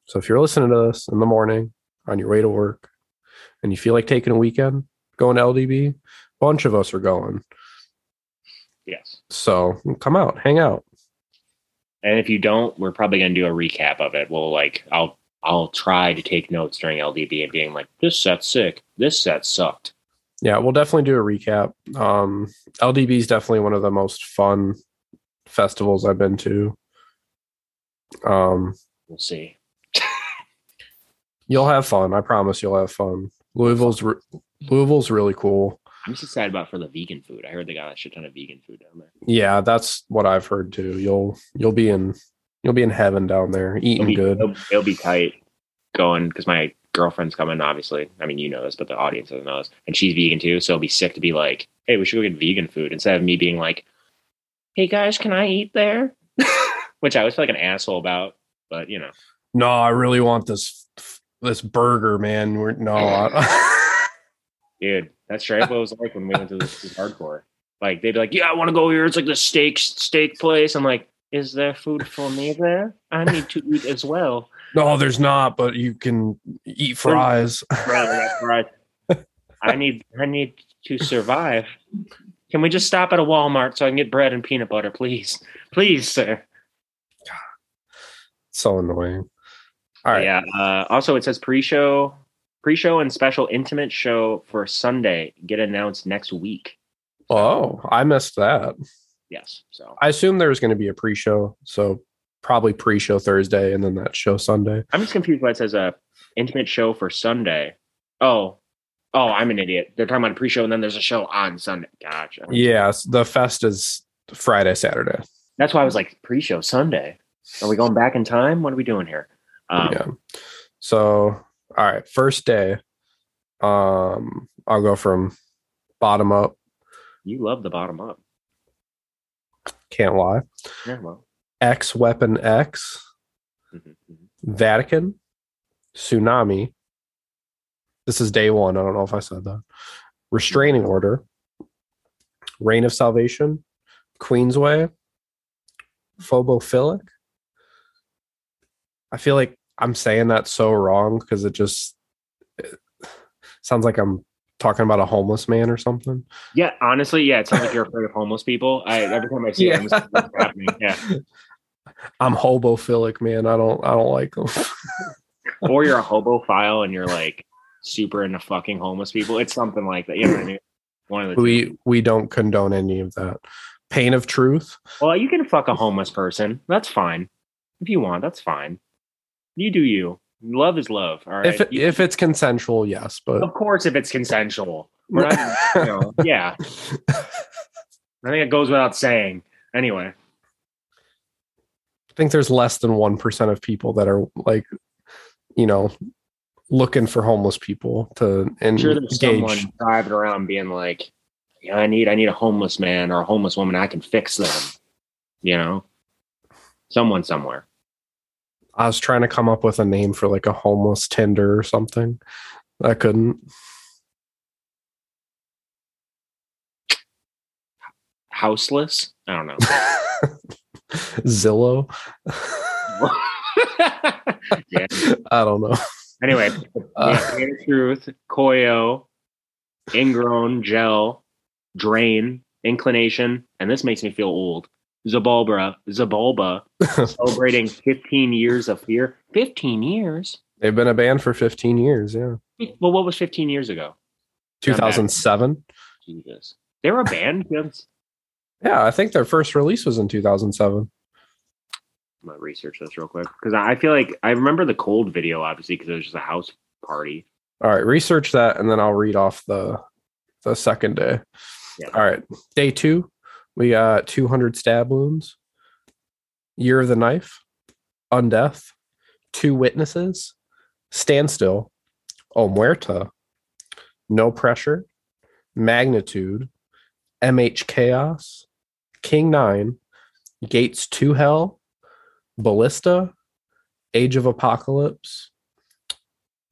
so if you're listening to this in the morning on your way to work and you feel like taking a weekend going to ldb a bunch of us are going yes, so come out hang out and if you don't, we're probably gonna do a recap of it. We'll like, I'll I'll try to take notes during LDB and being like, "This set's sick. This set sucked." yeah we'll definitely do a recap um ldb is definitely one of the most fun festivals i've been to um We'll see. You'll have fun i promise you'll have fun louisville's re- louisville's really cool I'm just excited about for the vegan food. I heard they got a shit ton of vegan food down there. yeah that's what i've heard too you'll you'll be in you'll be in heaven down there It'll eating be, good It'll, it'll be tight going because my girlfriend's coming. Obviously, I mean you know this, but the audience doesn't know this, and she's vegan too. So it'll be sick to be like, "Hey, we should go get vegan food," instead of me being like, "Hey guys, can I eat there?" Which I always feel like an asshole about, but you know. no i really want this this burger man We're, no I, Dude, that's straight up what it was like when we went to this, this hardcore. Like they'd be like, "Yeah, I want to go here. It's like the steak steak place." I'm like, "Is there food for me there? I need to eat as well." no there's not but you can eat fries Right, right. I need I need to survive. Can we just stop at a Walmart so I can get bread and peanut butter, please? Please, sir. so annoying all right Yeah. Uh, also, it says pre-show, pre-show and special intimate show for Sunday get announced next week. oh i missed that Yes. So I assume there's going to be a pre-show, so probably pre-show Thursday and then that show Sunday. I'm just confused why it says a intimate show for Sunday. Oh, oh, I'm an idiot. They're talking about a pre-show and then there's a show on Sunday. Gotcha. Yes, the fest is Friday, Saturday. That's why I was like pre-show Sunday. Are we going back in time? What are we doing here? Um, yeah. So, all right, first day. Um, I'll go from bottom up. You love the bottom up. Can't lie. Yeah, well. X Weapon X, mhm, mhm. Vatican, Tsunami. This is day one. I don't know if I said that. Restraining Order, Reign of Salvation, Queensway, Phobophilic. I feel like I'm saying that so wrong because it just it sounds like I'm talking about a homeless man or something. Yeah, honestly, yeah, it sounds like you're afraid of homeless people. I every time I see Yeah. them, this is happening. Yeah. I'm hobophilic, man. I don't I don't like them. Or you're a hobophile and you're like super into fucking homeless people. It's something like that. You know what I mean? One of the two. we we don't condone any of that. Pain of truth. Well, you can fuck a homeless person. That's fine. If you want, that's fine. You do you. Love is love. All right. If it, You- if it's consensual, yes, but of course, if it's consensual. Not, you know, yeah. I think it goes without saying. Anyway, I think there's less than 1% of people that are like, you know, looking for homeless people to I'm sure there's engage. someone driving around being like, "Yeah, I need, I need a homeless man or a homeless woman. I can fix them." You know, someone somewhere. I was trying to come up with a name for like a homeless Tinder or something. I couldn't. Houseless. I don't know. Zillow. yeah. I don't know. Anyway, Uh, yeah, Truth, Koyo, Ingrown, Gel, Drain, Inclination, and this makes me feel old. Xibalba, Xibalba, celebrating 15 years of fear. 15 years? They've been a band for 15 years. Yeah. Well, what was 15 years ago? 2007. Jesus. They were a band? Yeah. I think their first release was in 2007. I'm going to research this real quick because I feel like I remember the cold video, obviously, because it was just a house party. All right. Research that and then I'll read off the the second day. Yeah. All right. Day two, we got 200 stab wounds, Year of the Knife, Undeath, Two Witnesses, Standstill, O Muerta, No Pressure, Magnitude, MH Chaos, King Nine, Gates to Hell, Ballista, Age of Apocalypse,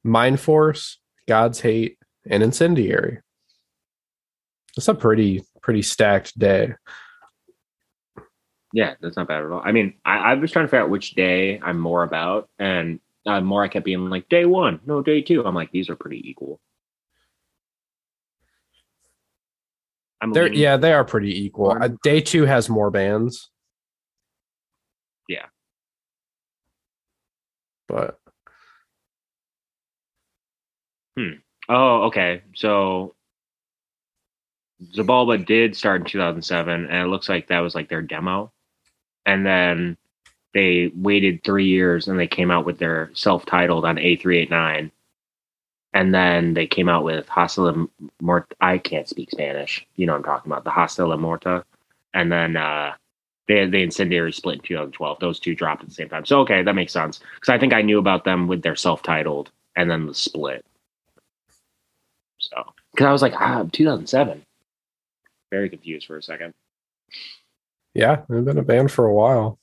Mindforce, God's Hate, and Incendiary. It's a pretty pretty stacked day. Yeah, that's not bad at all. I mean, I, I was trying to figure out which day I'm more about, and uh, more I kept being like day one, no day two. I'm like, these are pretty equal. I'm They're yeah, they are pretty equal. Uh, day two has more bands. Yeah. But hmm. Oh, okay. So Xibalba did start in 2007, and it looks like that was like their demo. And then they waited three years and they came out with their self titled on A389. And then they came out with Hostile Mort. I can't speak Spanish. You know I'm talking about. The Hostile Morta. And then uh, they, they Incendiary split in 2012. Those two dropped at the same time. So, okay, that makes sense. Because I think I knew about them with their self titled and then the split. So, because I was like, ah, 2007. Very confused for a second. yeah, they've been a band for a while.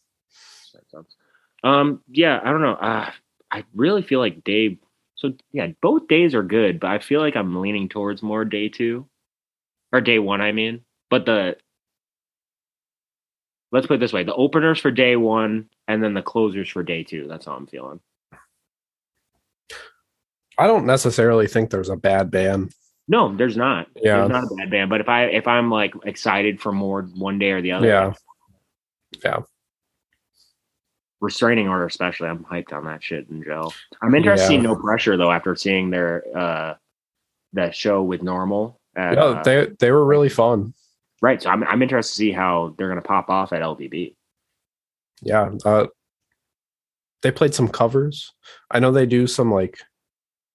Um, yeah, I don't know. Uh, I really feel like day. So yeah, both days are good, but I feel like I'm leaning towards more day two, or day one. I mean, but the let's put it this way: the openers for day one, and then the closers for day two. That's how I'm feeling. I don't necessarily think there's a bad band. No, there's not. Yeah. There's not a bad band. But if I if I'm like excited for more one day or the other, Yeah. Yeah. restraining order especially i'm hyped on that shit in gel i'm interested to see Yeah. no pressure though after seeing their uh that show with normal at, Yeah, uh, they they were really fun. right so I'm, I'm interested to see how they're gonna pop off at ldb Yeah. Uh they played some covers. I know they do some like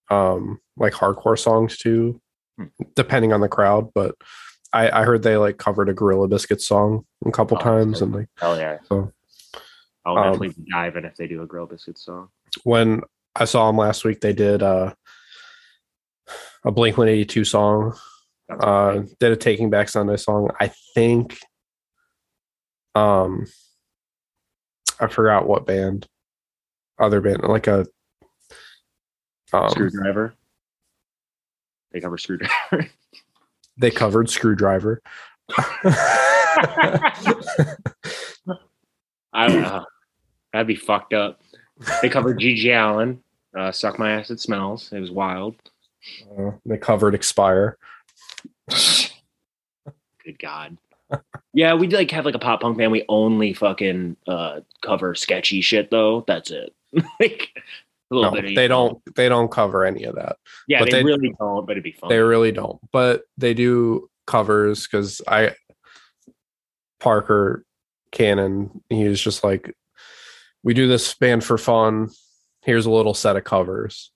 um like hardcore songs too. Depending on the crowd, but I, I heard they like covered a Gorilla Biscuit song a couple Oh, times and like hell yeah so i'll Um, definitely dive in if they do a Gorilla biscuit song when I saw them last week. They did uh, a Blink 182 song. That's Uh, great. did a Taking Back Sunday song. I think. Um, I forgot what band. Other band, like a. Um, Skrewdriver. They cover Skrewdriver. they covered Skrewdriver. I don't know. That'd be fucked up. They covered GG Allin. Uh, Suck my ass. It smells. It was wild. Uh, they covered Expire. Good God. Yeah, we like have like a pop punk band. We only fucking uh cover sketchy shit though. That's it. like a little No, bit. they don't. They don't cover any of that. Yeah, but they, they- really don't. But it'd be fun. They really don't. But they do covers because I Parker Cannon, he was just like, we do this band for fun. Here's a little set of covers.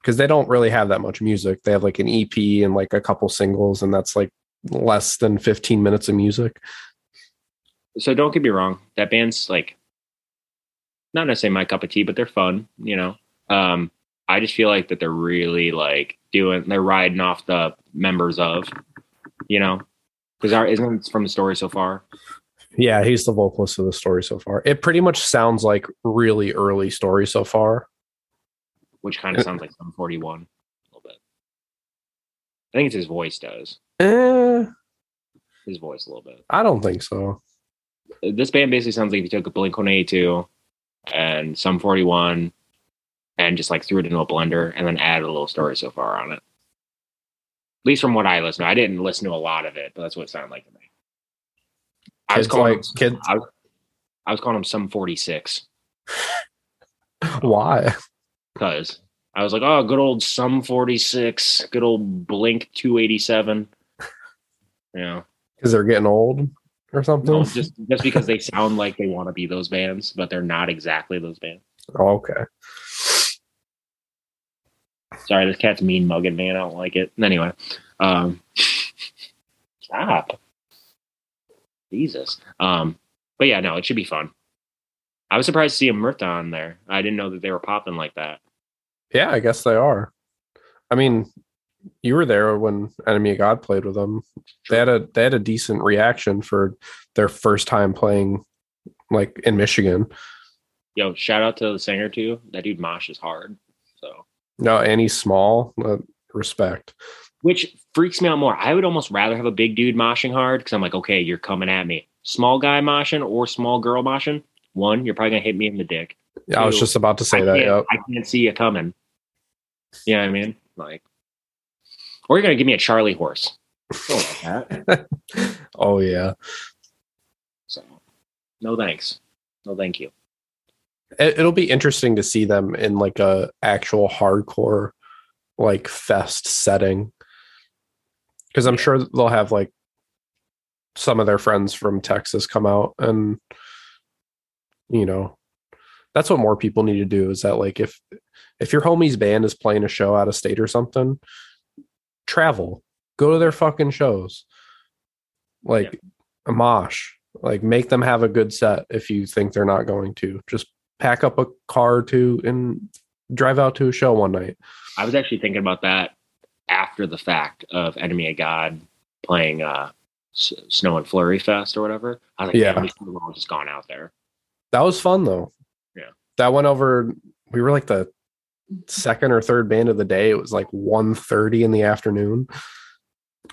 Because they don't really have that much music. They have like an EP and like a couple singles, and that's like less than 15 minutes of music. so don't get me wrong. That band's like not necessarily my cup of tea, but they're fun. You know. Um, I just feel like that they're really like doing. They're riding off the members of. You know, because our isn't from the story so far. Yeah, he's the vocalist of the story so far. It pretty much sounds like really early story so far. which kind of sounds like Sum 41 a little bit. I think it's his voice does. Eh, His voice a little bit. I don't think so. This band basically sounds like if you took a Blink 182 and Sum 41 and just like threw it into a blender and then added a little story so far on it. At least from what I listened to. I didn't listen to a lot of it, but that's what it sounded like to me. I was calling like him, kids. I was, I was calling him Sum 46 Why? because I was like, oh, good old Sum 46, good old Blink 287. Yeah. Because they're getting old or something. No, just just because they sound like they want to be those bands, but they're not exactly those bands. Oh, okay. Sorry, this cat's mean mugging me, I don't like it. Anyway, um, stop, Jesus. Um, but yeah, no, it should be fun. I was surprised to see a Murta on there. I didn't know that they were popping like that. Yeah, I guess they are. I mean, you were there when Enemy of God played with them. They had a they had a decent reaction for their first time playing like in Michigan. Yo, shout out to the singer too. That dude Mosh is hard. So, No, and he's small. Uh, respect. which freaks me out more. I would almost rather have a big dude moshing hard because I'm like, okay, you're coming at me. Small guy moshing or small girl moshing. One, you're probably gonna hit me in the dick. Yeah, I was just about to say I that. Yep. I can't see you coming. You know what I mean? Like, or you're gonna give me a Charlie horse. Like. Oh yeah. So, no thanks. No thank you. It, it'll be interesting to see them in like a actual hardcore like fest setting. Because I'm sure they'll have like some of their friends from Texas come out and you know that's what more people need to do is that like if if your homie's band is playing a show out of state or something travel go to their fucking shows like a mosh like make them have a good set if you think they're not going to just pack up a car or two and drive out to a show one night I was actually thinking about that after the fact of Enemy of God playing uh, S- Snow and Flurry Fest or whatever. I was like, Yeah. yeah, we should have all just gone out there. that was fun though Yeah. that went over we were like the second or third band of the day it was like 1.30 in the afternoon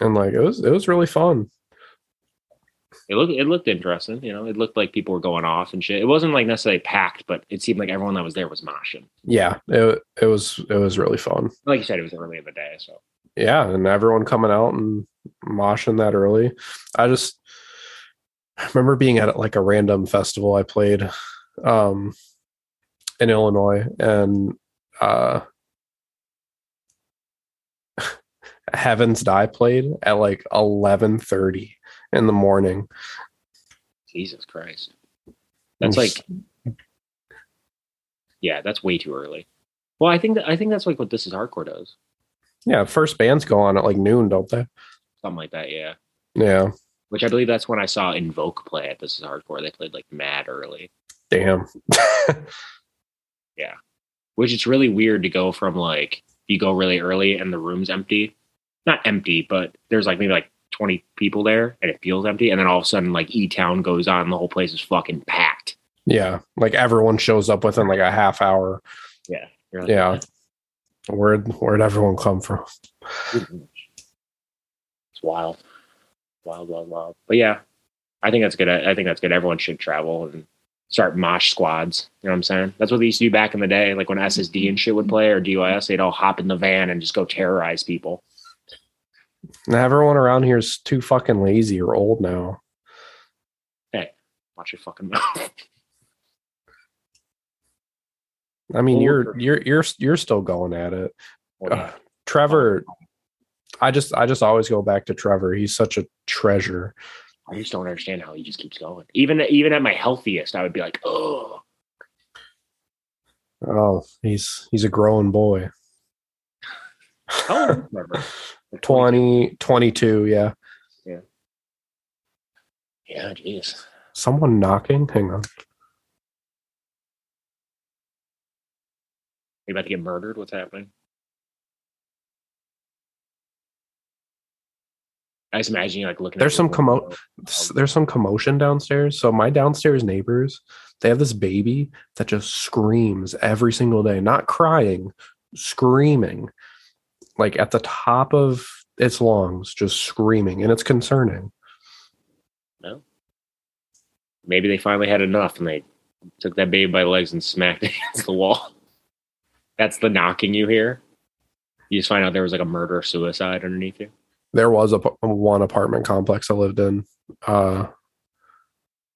and like it was it was really fun It looked it looked interesting. You know, it looked like people were going off and shit. It wasn't like necessarily packed, but it seemed like everyone that was there was moshing. yeah it, it was it was really fun Like you said, it was early in the day, so yeah and everyone coming out and moshing that early i just I remember being at like a random festival i played um in illinois and uh heavens die played at like 11:30 in the morning Jesus Christ. That's like yeah, that's way too early. Well, I think that I think that's like what this is hardcore does. yeah first bands go on at like noon don't they Something like that, yeah. yeah Which I believe that's when I saw Invoke play at This Is Hardcore. They played like mad early. damn which it's really weird to go from like you go really early and the room's empty, not empty, but there's like maybe like 20 people there and it feels empty, and then all of a sudden like E Town goes on, and the whole place is fucking packed. Yeah, like everyone shows up within like a half hour. Yeah, like, Yeah. Where'd where'd everyone come from? It's wild, wild, wild, wild. But yeah, I think that's good. I think that's good. Everyone should travel and start mosh squads. You know what I'm saying? That's what they used to do back in the day. Like when SSD and shit would play or DYS, they'd all hop in the van and just go terrorize people. And everyone around here is too fucking lazy or old now. Hey, watch your fucking mouth. I mean, Old you're or- you're you're you're still going at it. Uh, Trevor, I just I just always go back to Trevor. He's such a treasure. I just don't understand how he just keeps going. Even even at my healthiest, I would be like, oh, Oh, he's he's a growing boy. how old is Trevor? Like 20, 22, yeah. Yeah, Yeah, jeez. Someone knocking. Hang on. You about to get murdered? What's happening? I just imagine you like looking. There's at some commo-. There's some commotion downstairs. So my downstairs neighbors, they have this baby that just screams every single day, not crying, screaming, like at the top of its lungs, just screaming, and it's concerning. No. Maybe they finally had enough and they took that baby by the legs and smacked it against the wall. That's the knocking you hear. You just find out there was like a murder suicide underneath you. There was a one apartment complex I lived in uh,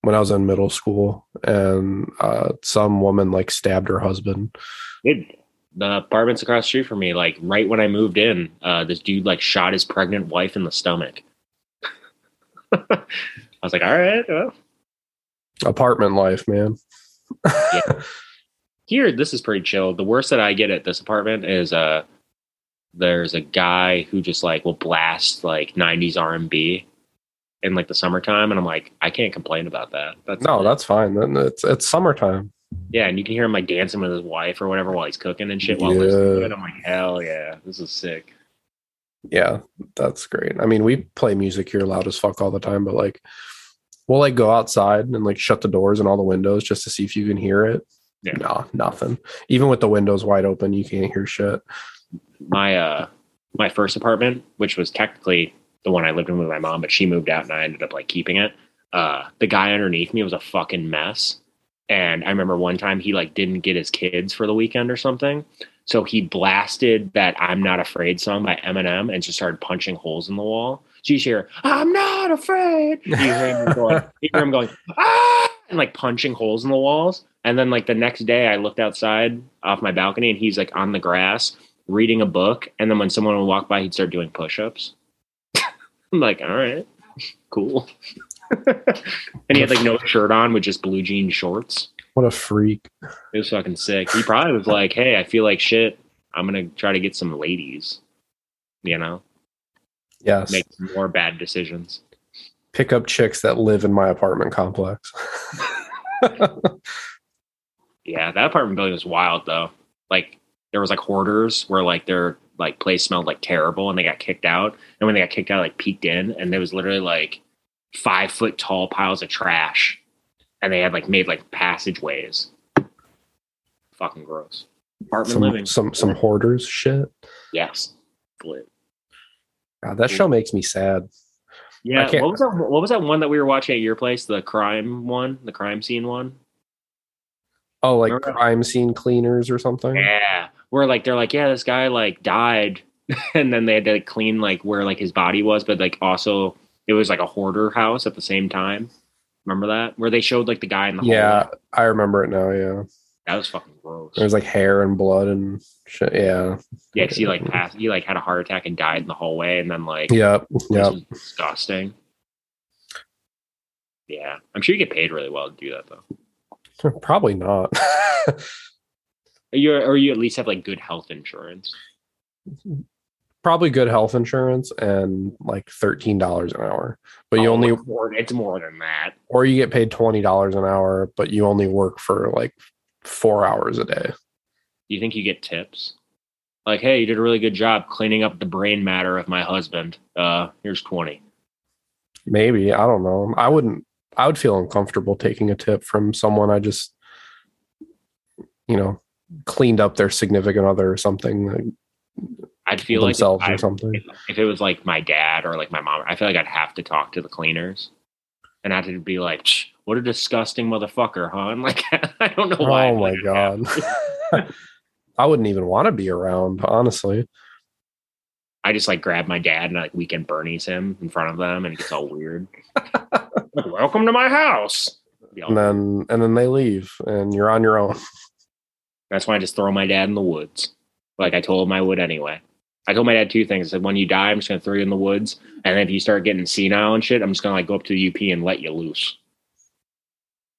when I was in middle school, and uh, some woman like stabbed her husband. The apartments across the street from me, like right when I moved in, uh, this dude like shot his pregnant wife in the stomach. I was like, all right, well, Apartment life, man. here this is pretty chill. The worst that I get at this apartment is uh there's a guy who just like will blast like 90s R&B in like the summertime and I'm like I can't complain about that. That's No, that's fine. Then it's it's summertime. yeah, and you can hear him like dancing with his wife or whatever while he's cooking and shit while Yeah. listening to it. I'm like, hell yeah, this is sick. Yeah, that's great. I mean, we play music here loud as fuck all the time, but like we'll like go outside and like shut the doors and all the windows just to see if you can hear it. Yeah. No, nothing. Even with the windows wide open, you can't hear shit. My uh my first apartment, which was technically the one I lived in with my mom, but she moved out and I ended up like keeping it. Uh the guy underneath me was a fucking mess. And I remember one time he like didn't get his kids for the weekend or something. So he blasted that I'm Not Afraid song by Eminem and just started punching holes in the wall. So you hear, I'm not afraid. You hear him going, you hear him going, ah, and like punching holes in the walls. And then like the next day I looked outside off my balcony and he's like on the grass reading a book, and then when someone would walk by, he'd start doing push-ups. I'm like, all right, cool. and he had like no shirt on with just blue jean shorts. What a freak. It was fucking sick. He probably was like, hey, I feel like shit. I'm gonna try to get some ladies. You know, Yes. make more bad decisions. Pick up chicks that live in my apartment complex. Yeah, that apartment building was wild though. Like there was like hoarders where like their like place smelled like terrible and they got kicked out. And when they got kicked out, like peeked in and there was literally like five foot tall piles of trash. And they had like made like passageways. Fucking gross. Apartment some, living. some some hoarders shit. Yes. Lit. God, that show makes me sad. Yeah. What was that what was that one that we were watching at your place? The crime one? The crime scene one? Oh, like crime scene cleaners or something. Yeah, where like they're like, yeah, this guy like died, and then they had to like, clean like where like his body was, but like also it was like a hoarder house at the same time. Remember that where they showed like the guy in the Yeah, hallway? I remember it now. Yeah, that was fucking gross. There was like hair and blood and shit. Yeah, yeah, 'cause he like passed, he like had a heart attack and died in the hallway, and then like this yep. disgusting. Yeah, I'm sure you get paid really well to do that though. Probably not. Or you or you at least have like good health insurance. Probably good health insurance and like thirteen dollars an hour, but you Oh, only it's more, it's more than that. or you get paid twenty dollars an hour, but you only work for like four hours a day. Do you think you get tips? Like, hey, you did a really good job cleaning up the brain matter of my husband. Uh, here's 20. Maybe I don't know. I wouldn't. I would feel uncomfortable taking a tip from someone I just, you know, cleaned up their significant other or something like I'd feel like if, themselves or something. if, if it was like my dad or like my mom, I feel like I'd have to talk to the cleaners. And I'd have to be like, what a disgusting motherfucker, huh? And like, I don't know why. Oh my Like, I'd have god. I wouldn't even want to be around, honestly. I just like grab my dad and like weekend Bernie's him in front of them, and it gets all weird. welcome to my house. And then and then they leave and you're on your own. That's why I just throw my dad in the woods. Like I told him I would anyway. I told my dad two things. I said, when you die, I'm just gonna throw you in the woods, and then if you start getting senile and shit, I'm just gonna like go up to the UP and let you loose.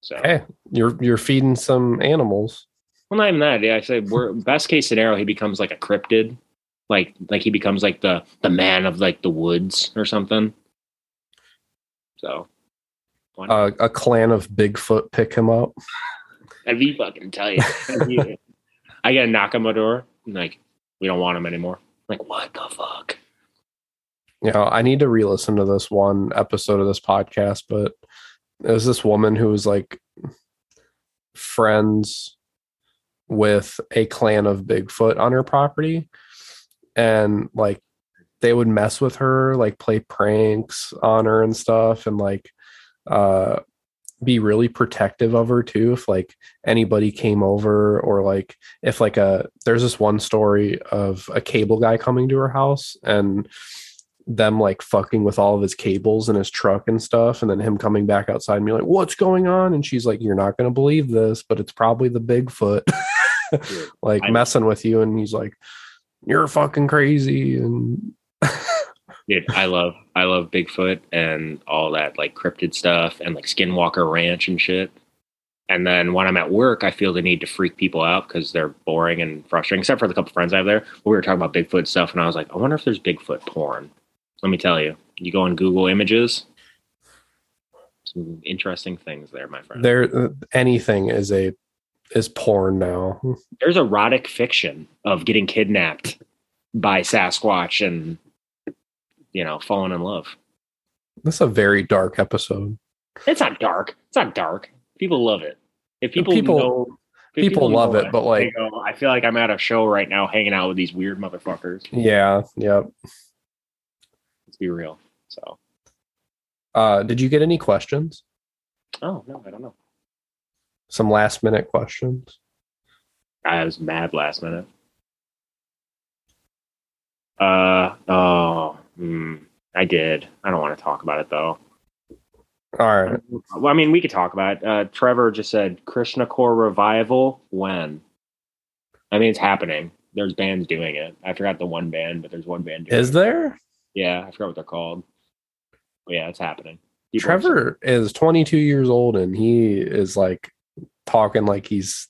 So, Hey, you're you're feeding some animals. well, not even that. Yeah, I said, we're best case scenario, he becomes like a cryptid, like like he becomes like the the man of like the woods or something. So? Uh, a clan of Bigfoot pick him up. That'd be fucking tight. That'd I gotta knock on my door. and, Like, we don't want him anymore. Like, what the fuck? you know, I need to re-listen to this one episode of this podcast, but there's this woman who was like friends with a clan of Bigfoot on her property, and like they would mess with her, like play pranks on her and stuff, and like uh be really protective of her too if like anybody came over or like if like a there's this one story of a cable guy coming to her house and them like fucking with all of his cables in his truck and stuff and then him coming back outside and be like what's going on? And she's like you're not going to believe this but it's probably the bigfoot. Like messing with you and he's like you're fucking crazy and Dude, I love I love Bigfoot and all that like cryptid stuff and like Skinwalker Ranch and shit. And then when I'm at work, I feel the need to freak people out because they're boring and frustrating. Except for the couple friends I have there, we were talking about Bigfoot stuff, and I was like, I wonder if there's Bigfoot porn. Let me tell you, you go on Google Images, some interesting things there, my friend. there uh, anything is a is porn now There's erotic fiction of getting kidnapped by Sasquatch and you know falling in love. That's a very dark episode It's not dark. It's not dark. People love it. If people People- know, if people love know it, but, like- go, I feel like I'm at a show right now, hanging out with these weird motherfuckers. yeah Yep. Let's be real. So, uh did you get any questions oh no, I don't know. some last minute questions I was mad last minute. Uh oh, hmm, I did. I don't want to talk about it though. all right Well, I mean, we could talk about it. Uh, Trevor just said Krishna Core revival. When? I mean, it's happening. There's bands doing it. I forgot the one band, but there's one band. Doing is it. there Yeah, I forgot what they're called. But yeah, it's happening. People Trevor is 22 years old and he is like talking like he's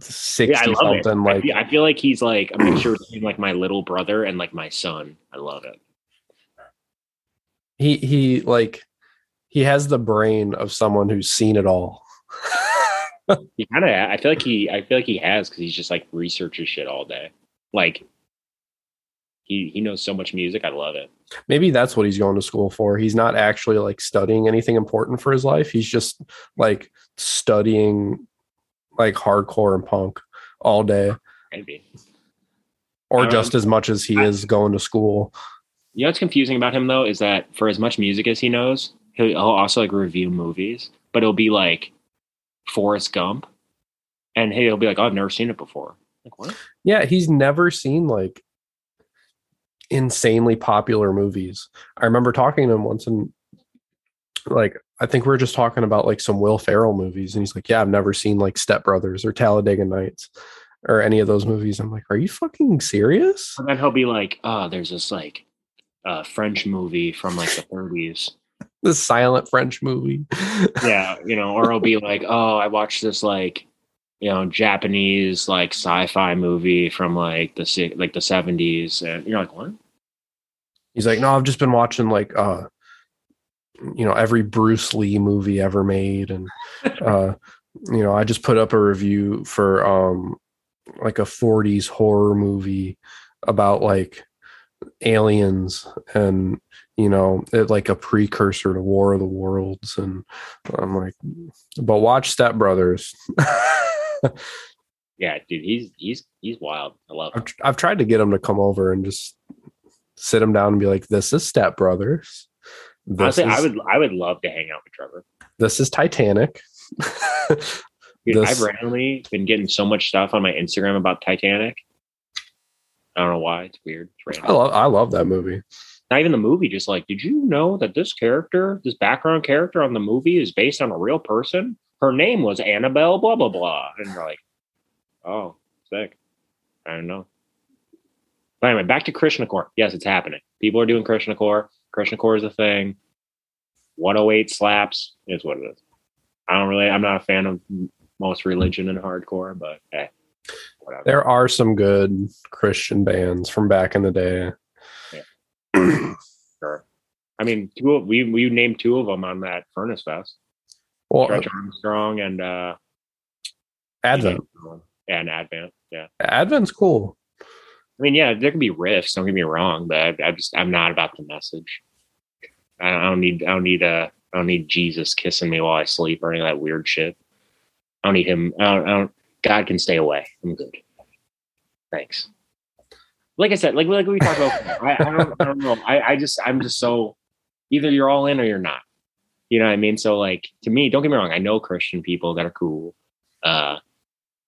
60 Yeah, I love it. something I like feel, I feel like he's like a mixture between like my little brother and like my son. I love it. he he like he has the brain of someone who's seen it all. He kind of. I feel like he. I feel like he has because he's just like researches shit all day. Like he he knows so much music. I love it. Maybe that's what he's going to school for. He's not actually like studying anything important for his life. He's just like studying like hardcore and punk all day Maybe. or Um, just as much as he I- is going to school. You know what's confusing about him though is that for as much music as he knows, he'll, he'll also like review movies, but it'll be like Forrest Gump, and he'll be like, oh, "I've never seen it before." Like what? Yeah, he's never seen like insanely popular movies. I remember talking to him once and like I think we are just talking about like some Will Ferrell movies and he's like, "Yeah, I've never seen like Step Brothers or Talladega Nights or any of those movies." I'm like, "Are you fucking serious?" And then he'll be like, "Oh, there's this like uh, French movie from like the 30s." The silent French movie. yeah, you know, or he'll be like, "Oh, I watched this like." You know, Japanese like sci-fi movie from like the like the seventies, and you're like, "What?" He's like, "No, I've just been watching like uh you know, every Bruce Lee movie ever made and uh you know, I just put up a review for um like a 40s horror movie about like aliens and you know it like a precursor to war of the worlds and i'm like but watch step brothers Yeah, dude, he's he's he's wild. I love. I've, I've tried to get him to come over and just sit him down and be like this is step brothers this Honestly, is, I would I would love to hang out with Trevor. this is titanic Dude, This- I've randomly been getting so much stuff on my Instagram about Titanic. I don't know why. It's weird. It's i love i love that movie Not even the movie. Just like, did you know that this character, this background character on the movie, is based on a real person? Her name was Annabelle. Blah blah blah. And you're like, oh, sick. I don't know. But anyway, back to Krishna Core. Yes, it's happening. People are doing Krishna Core. Krishna Core is a thing. 108 slaps is what it is. I don't really. I'm not a fan of most religion and hardcore, but hey, whatever. there are some good christian bands from back in the day Sure. I mean, two of, we we named two of them on that Furnace Fest. well Stretch Arm Strong and uh advent and Advent. Yeah. advent's cool I mean, yeah, there can be riffs. Don't get me wrong, but I, I just I'm not about the message. I don't, need I don't need uh I don't need Jesus kissing me while I sleep or any of that weird shit. I don't need him. I don't, I don't God can stay away. I'm good. Thanks. Like I said, like like we talked about, I, I don't I don't know. I I just I'm just so either you're all in or you're not. You know what I mean? So like to me, don't get me wrong. I know Christian people that are cool, uh,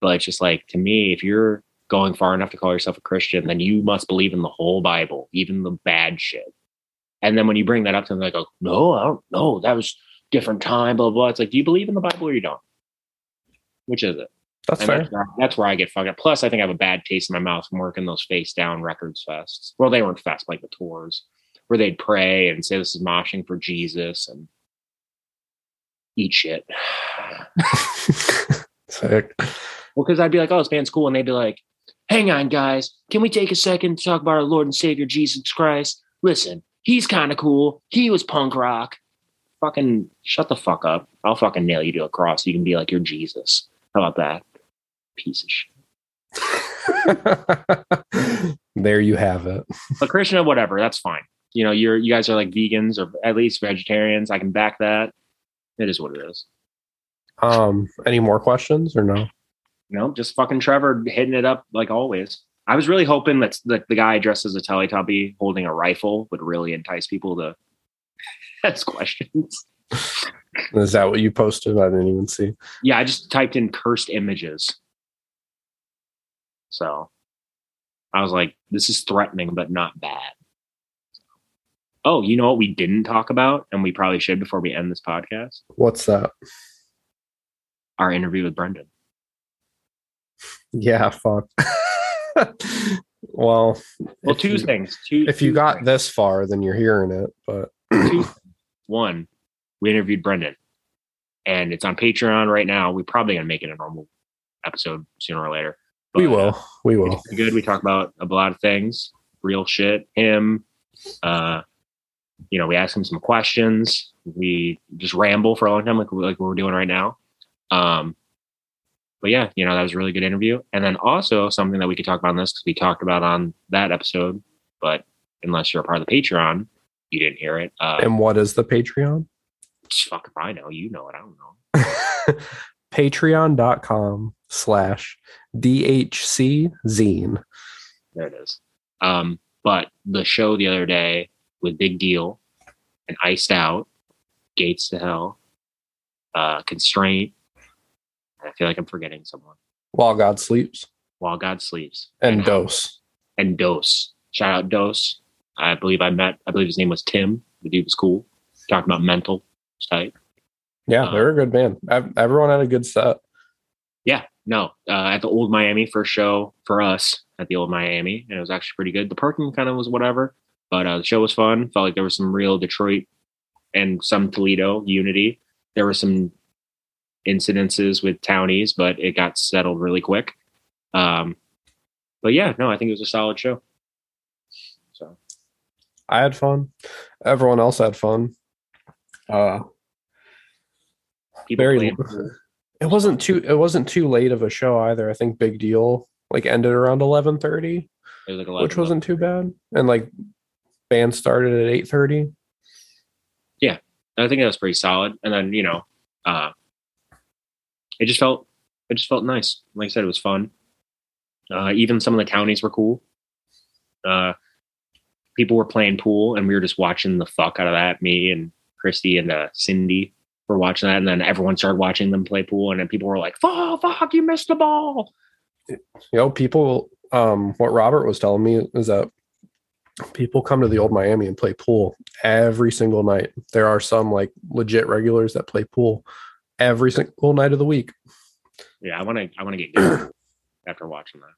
but it's just like to me, if you're going far enough to call yourself a Christian, then you must believe in the whole Bible, even the bad shit. And then when you bring that up to them, they go, "No, I don't know. That was different time." Blah blah. It's like, do you believe in the Bible or you don't? Which is it? that's And fair that's where, that's where I get fucked up. Plus, I think I have a bad taste in my mouth from working those Facedown Records fests. Well, they weren't fests, like the tours, where they'd pray and say this is moshing for Jesus and eat shit. Sick. Well, because I'd be like, oh, this band's cool. And they'd be like, hang on, guys. Can we take a second to talk about our Lord and Savior Jesus Christ? Listen, he's kind of cool. He was punk rock. Fucking shut the fuck up. I'll fucking nail you to a cross. You can be like, you're Jesus. How about that? Piece of shit. there you have it. But Krishna, whatever, that's fine. You know, you're you guys are like vegans or at least vegetarians. I can back that. It is what it is. Um, any more questions or no? You know, just fucking Trevor hitting it up like always. I was really hoping that the, the guy dressed as a Teletubby holding a rifle would really entice people to ask questions. Is that what you posted? I didn't even see. Yeah, I just typed in cursed images. So I was like, this is threatening, but not bad. Oh, you know what we didn't talk about, and we probably should before we end this podcast? What's that? Our interview with Brenden. Yeah, fuck. well, Well, two you- things. Two. If you got things. this far, then you're hearing it. But one, we interviewed Brenden, and it's on Patreon right now. We're probably gonna make it a normal episode sooner or later. we But, uh, will. We will. It's good. We talk about a lot of things, real shit. Him, uh, you know, we ask him some questions. We just ramble for a long time, like like what we're doing right now. Um, but yeah, you know, that was a really good interview. And then also something that we could talk about on this because we talked about on that episode. But unless you're a part of the Patreon, you didn't hear it. Uh, And what is the Patreon? fuck if I know. You know it. I don't know. Patreon.com slash DHC zine. There it is. Um, but the show the other day with Big Deal and Iced Out, Gates to Hell, uh, Constraint. And I feel like I'm forgetting someone. While God sleeps. While God Sleeps. And Dose. And Dose. Shout out Dose. I believe I met, I believe his name was Tim. The dude was cool. Talking about mental. Tight. Yeah, Uh, they're a good band. Ev- Everyone had a good set. Yeah, no, uh, at the old Miami first show for us at the old Miami, and it was actually pretty good. The parking kind of was whatever, but uh, the show was fun. Felt like there was some real Detroit and some Toledo unity. There were some incidences with townies, but it got settled really quick. Um, but yeah, no, I think it was a solid show. So I had fun. Everyone else had fun. Uh, people very It wasn't too it wasn't too late of a show either. I think Big Deal like ended around eleven thirty, was like 11 which wasn't too bad. And like band started at eight thirty. Yeah, I think that was pretty solid. And then you know, uh, it just felt it just felt nice. Like I said, it was fun. Uh, even some of the counties were cool. Uh, people were playing pool, and we were just watching the fuck out of that. Me and Christy and uh, Cindy were watching that, and then everyone started watching them play pool, and then people were like, "Fuck, fuck, you missed the ball." You know, people um what Robert was telling me is that people come to the old Miami and play pool every single night. There are some like legit regulars that play pool every single night of the week. Yeah, I want to. I want to get good after watching that.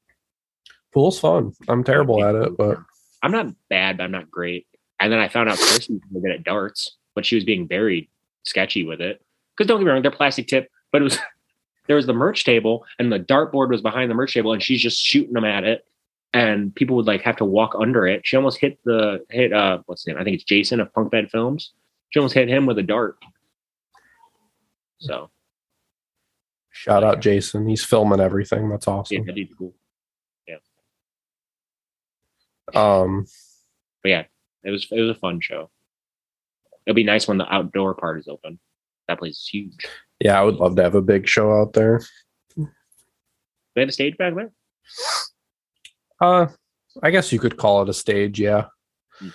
Pool's fun. I'm terrible at it, but I'm not bad, but I'm not great. And then I found out Christy was good at darts, but she was being very sketchy with it. Because don't get me wrong, they're plastic tip, but it was there was the merch table and the dartboard was behind the merch table, and she's just shooting them at it. And people would like have to walk under it. She almost hit the hit uh what's his name? I think it's Jason of Punk Bed Films. She almost hit him with a dart. So shout out Jason. He's filming everything. That's yeah, awesome. dude's cool. Um But yeah, it was it was a fun show. It'll be nice when the outdoor part is open. That place is huge. yeah, I would love to have a big show out there. They have a stage back there. Uh I guess you could call it a stage, yeah. Hmm.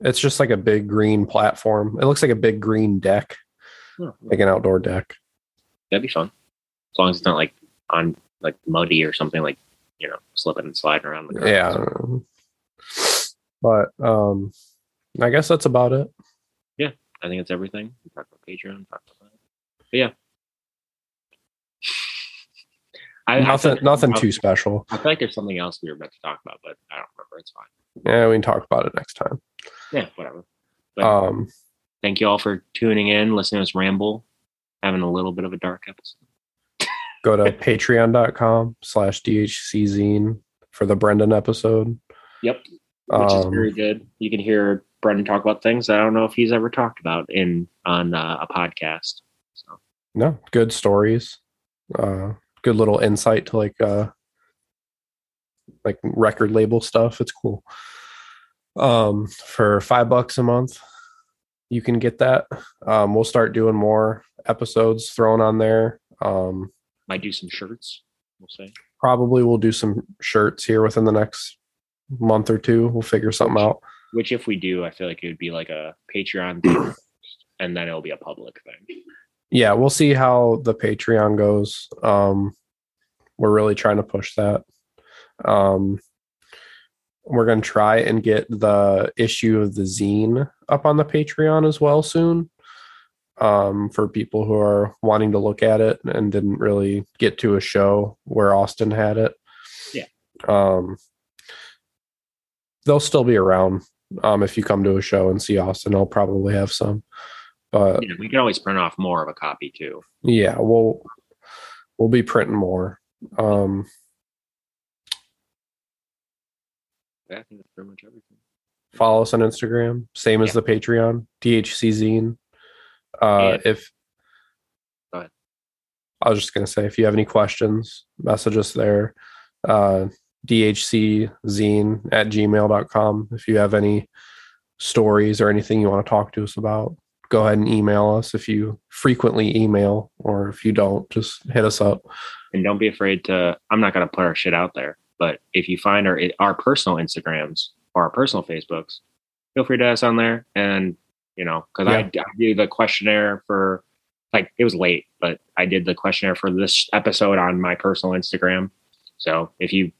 It's just like a big green platform. It looks like a big green deck, Oh, like an outdoor deck. that'd be fun. As long as it's not like on like muddy or something like you know slipping and sliding around. The ground. Yeah. But um I guess that's about it. Yeah. I think it's everything. We talked about Patreon. Talked about that. But yeah. I, I nothing feel- nothing too special. I feel like there's something else we were about to talk about, but I don't remember. It's fine. Yeah, we can talk about it next time. Yeah, whatever. But Um thank you all for tuning in, listening to us ramble, having a little bit of a dark episode. go to patreon.com slash dhczine for the Brenden episode. Yep. Which is Um, very good. You can hear Brenden talk about things I don't know if he's ever talked about in on uh, a podcast. So no, good stories. Uh good little insight to like uh like record label stuff. It's cool. Um for five bucks a month, you can get that. Um we'll start doing more episodes thrown on there. Um might do some shirts. We'll say. probably we'll do some shirts here within the next month or two. We'll figure something out. Which, if we do, I feel like it would be like a Patreon thing, and then it'll be a public thing. yeah we'll see how the patreon goes um we're really trying to push that um we're going to try and get the issue of the zine up on the patreon as well soon um for people who are wanting to look at it and didn't really get to a show where austin had it Yeah. um they'll still be around um if you come to a show and see austin i'll probably have some but know, we can always print off more of a copy too. yeah, we'll we'll be printing more. Um Yeah, I think that's pretty much everything. follow us on Instagram, same as the Patreon, DHC Zine. Uh And- if Go ahead. I was just gonna say if you have any questions, message us there. Uh DHC Zine at gmail.com. If you have any stories or anything you want to talk to us about, go ahead and email us if you frequently email or if you don't, just hit us up. And don't be afraid to. I'm not going to put our shit out there, but if you find our our personal Instagrams or our personal Facebooks, feel free to ask on there. And you know, because I, I do the questionnaire for like it was late, but I did the questionnaire for this episode on my personal Instagram. So if you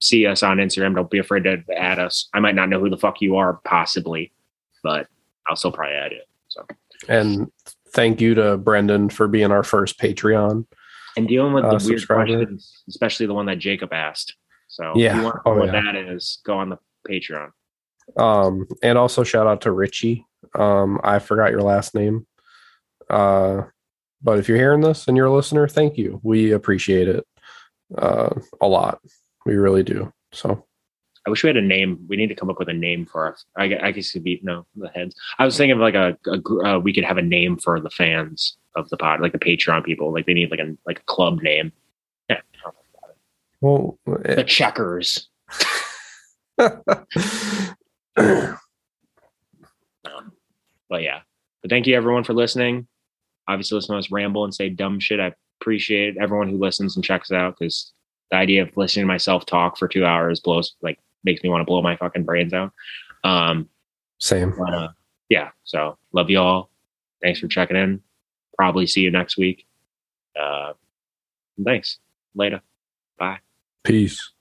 see us on Instagram, don't be afraid to add us. I might not know who the fuck you are, possibly, but I'll still probably add it. So And thank you to Brenden for being our first Patreon. and dealing with Uh, the weird questions, especially the one that Jacob asked. So if Yeah. you want to Oh, know what yeah. that is, go on the Patreon. Um, and also shout out to Richie. Um, I forgot your last name. Uh, but if you're hearing this and you're a listener, thank you. We appreciate it uh, a lot. We really do. So I wish we had a name. We need to come up with a name for us. I, I guess it'd be no the heads. I was thinking of like a, a uh, we could have a name for the fans of the pod, like the Patreon people. Like they need like a like a club name. Well, the Checkers. Um, but yeah, but thank you everyone for listening. Obviously, listen to us ramble and say dumb shit. I appreciate everyone who listens and checks out because the idea of listening to myself talk for two hours blows like makes me want to blow my fucking brains out. Um, same. but uh, yeah, so love you all. Thanks for checking in. Probably see you next week. Uh, thanks. Later. Bye. Peace.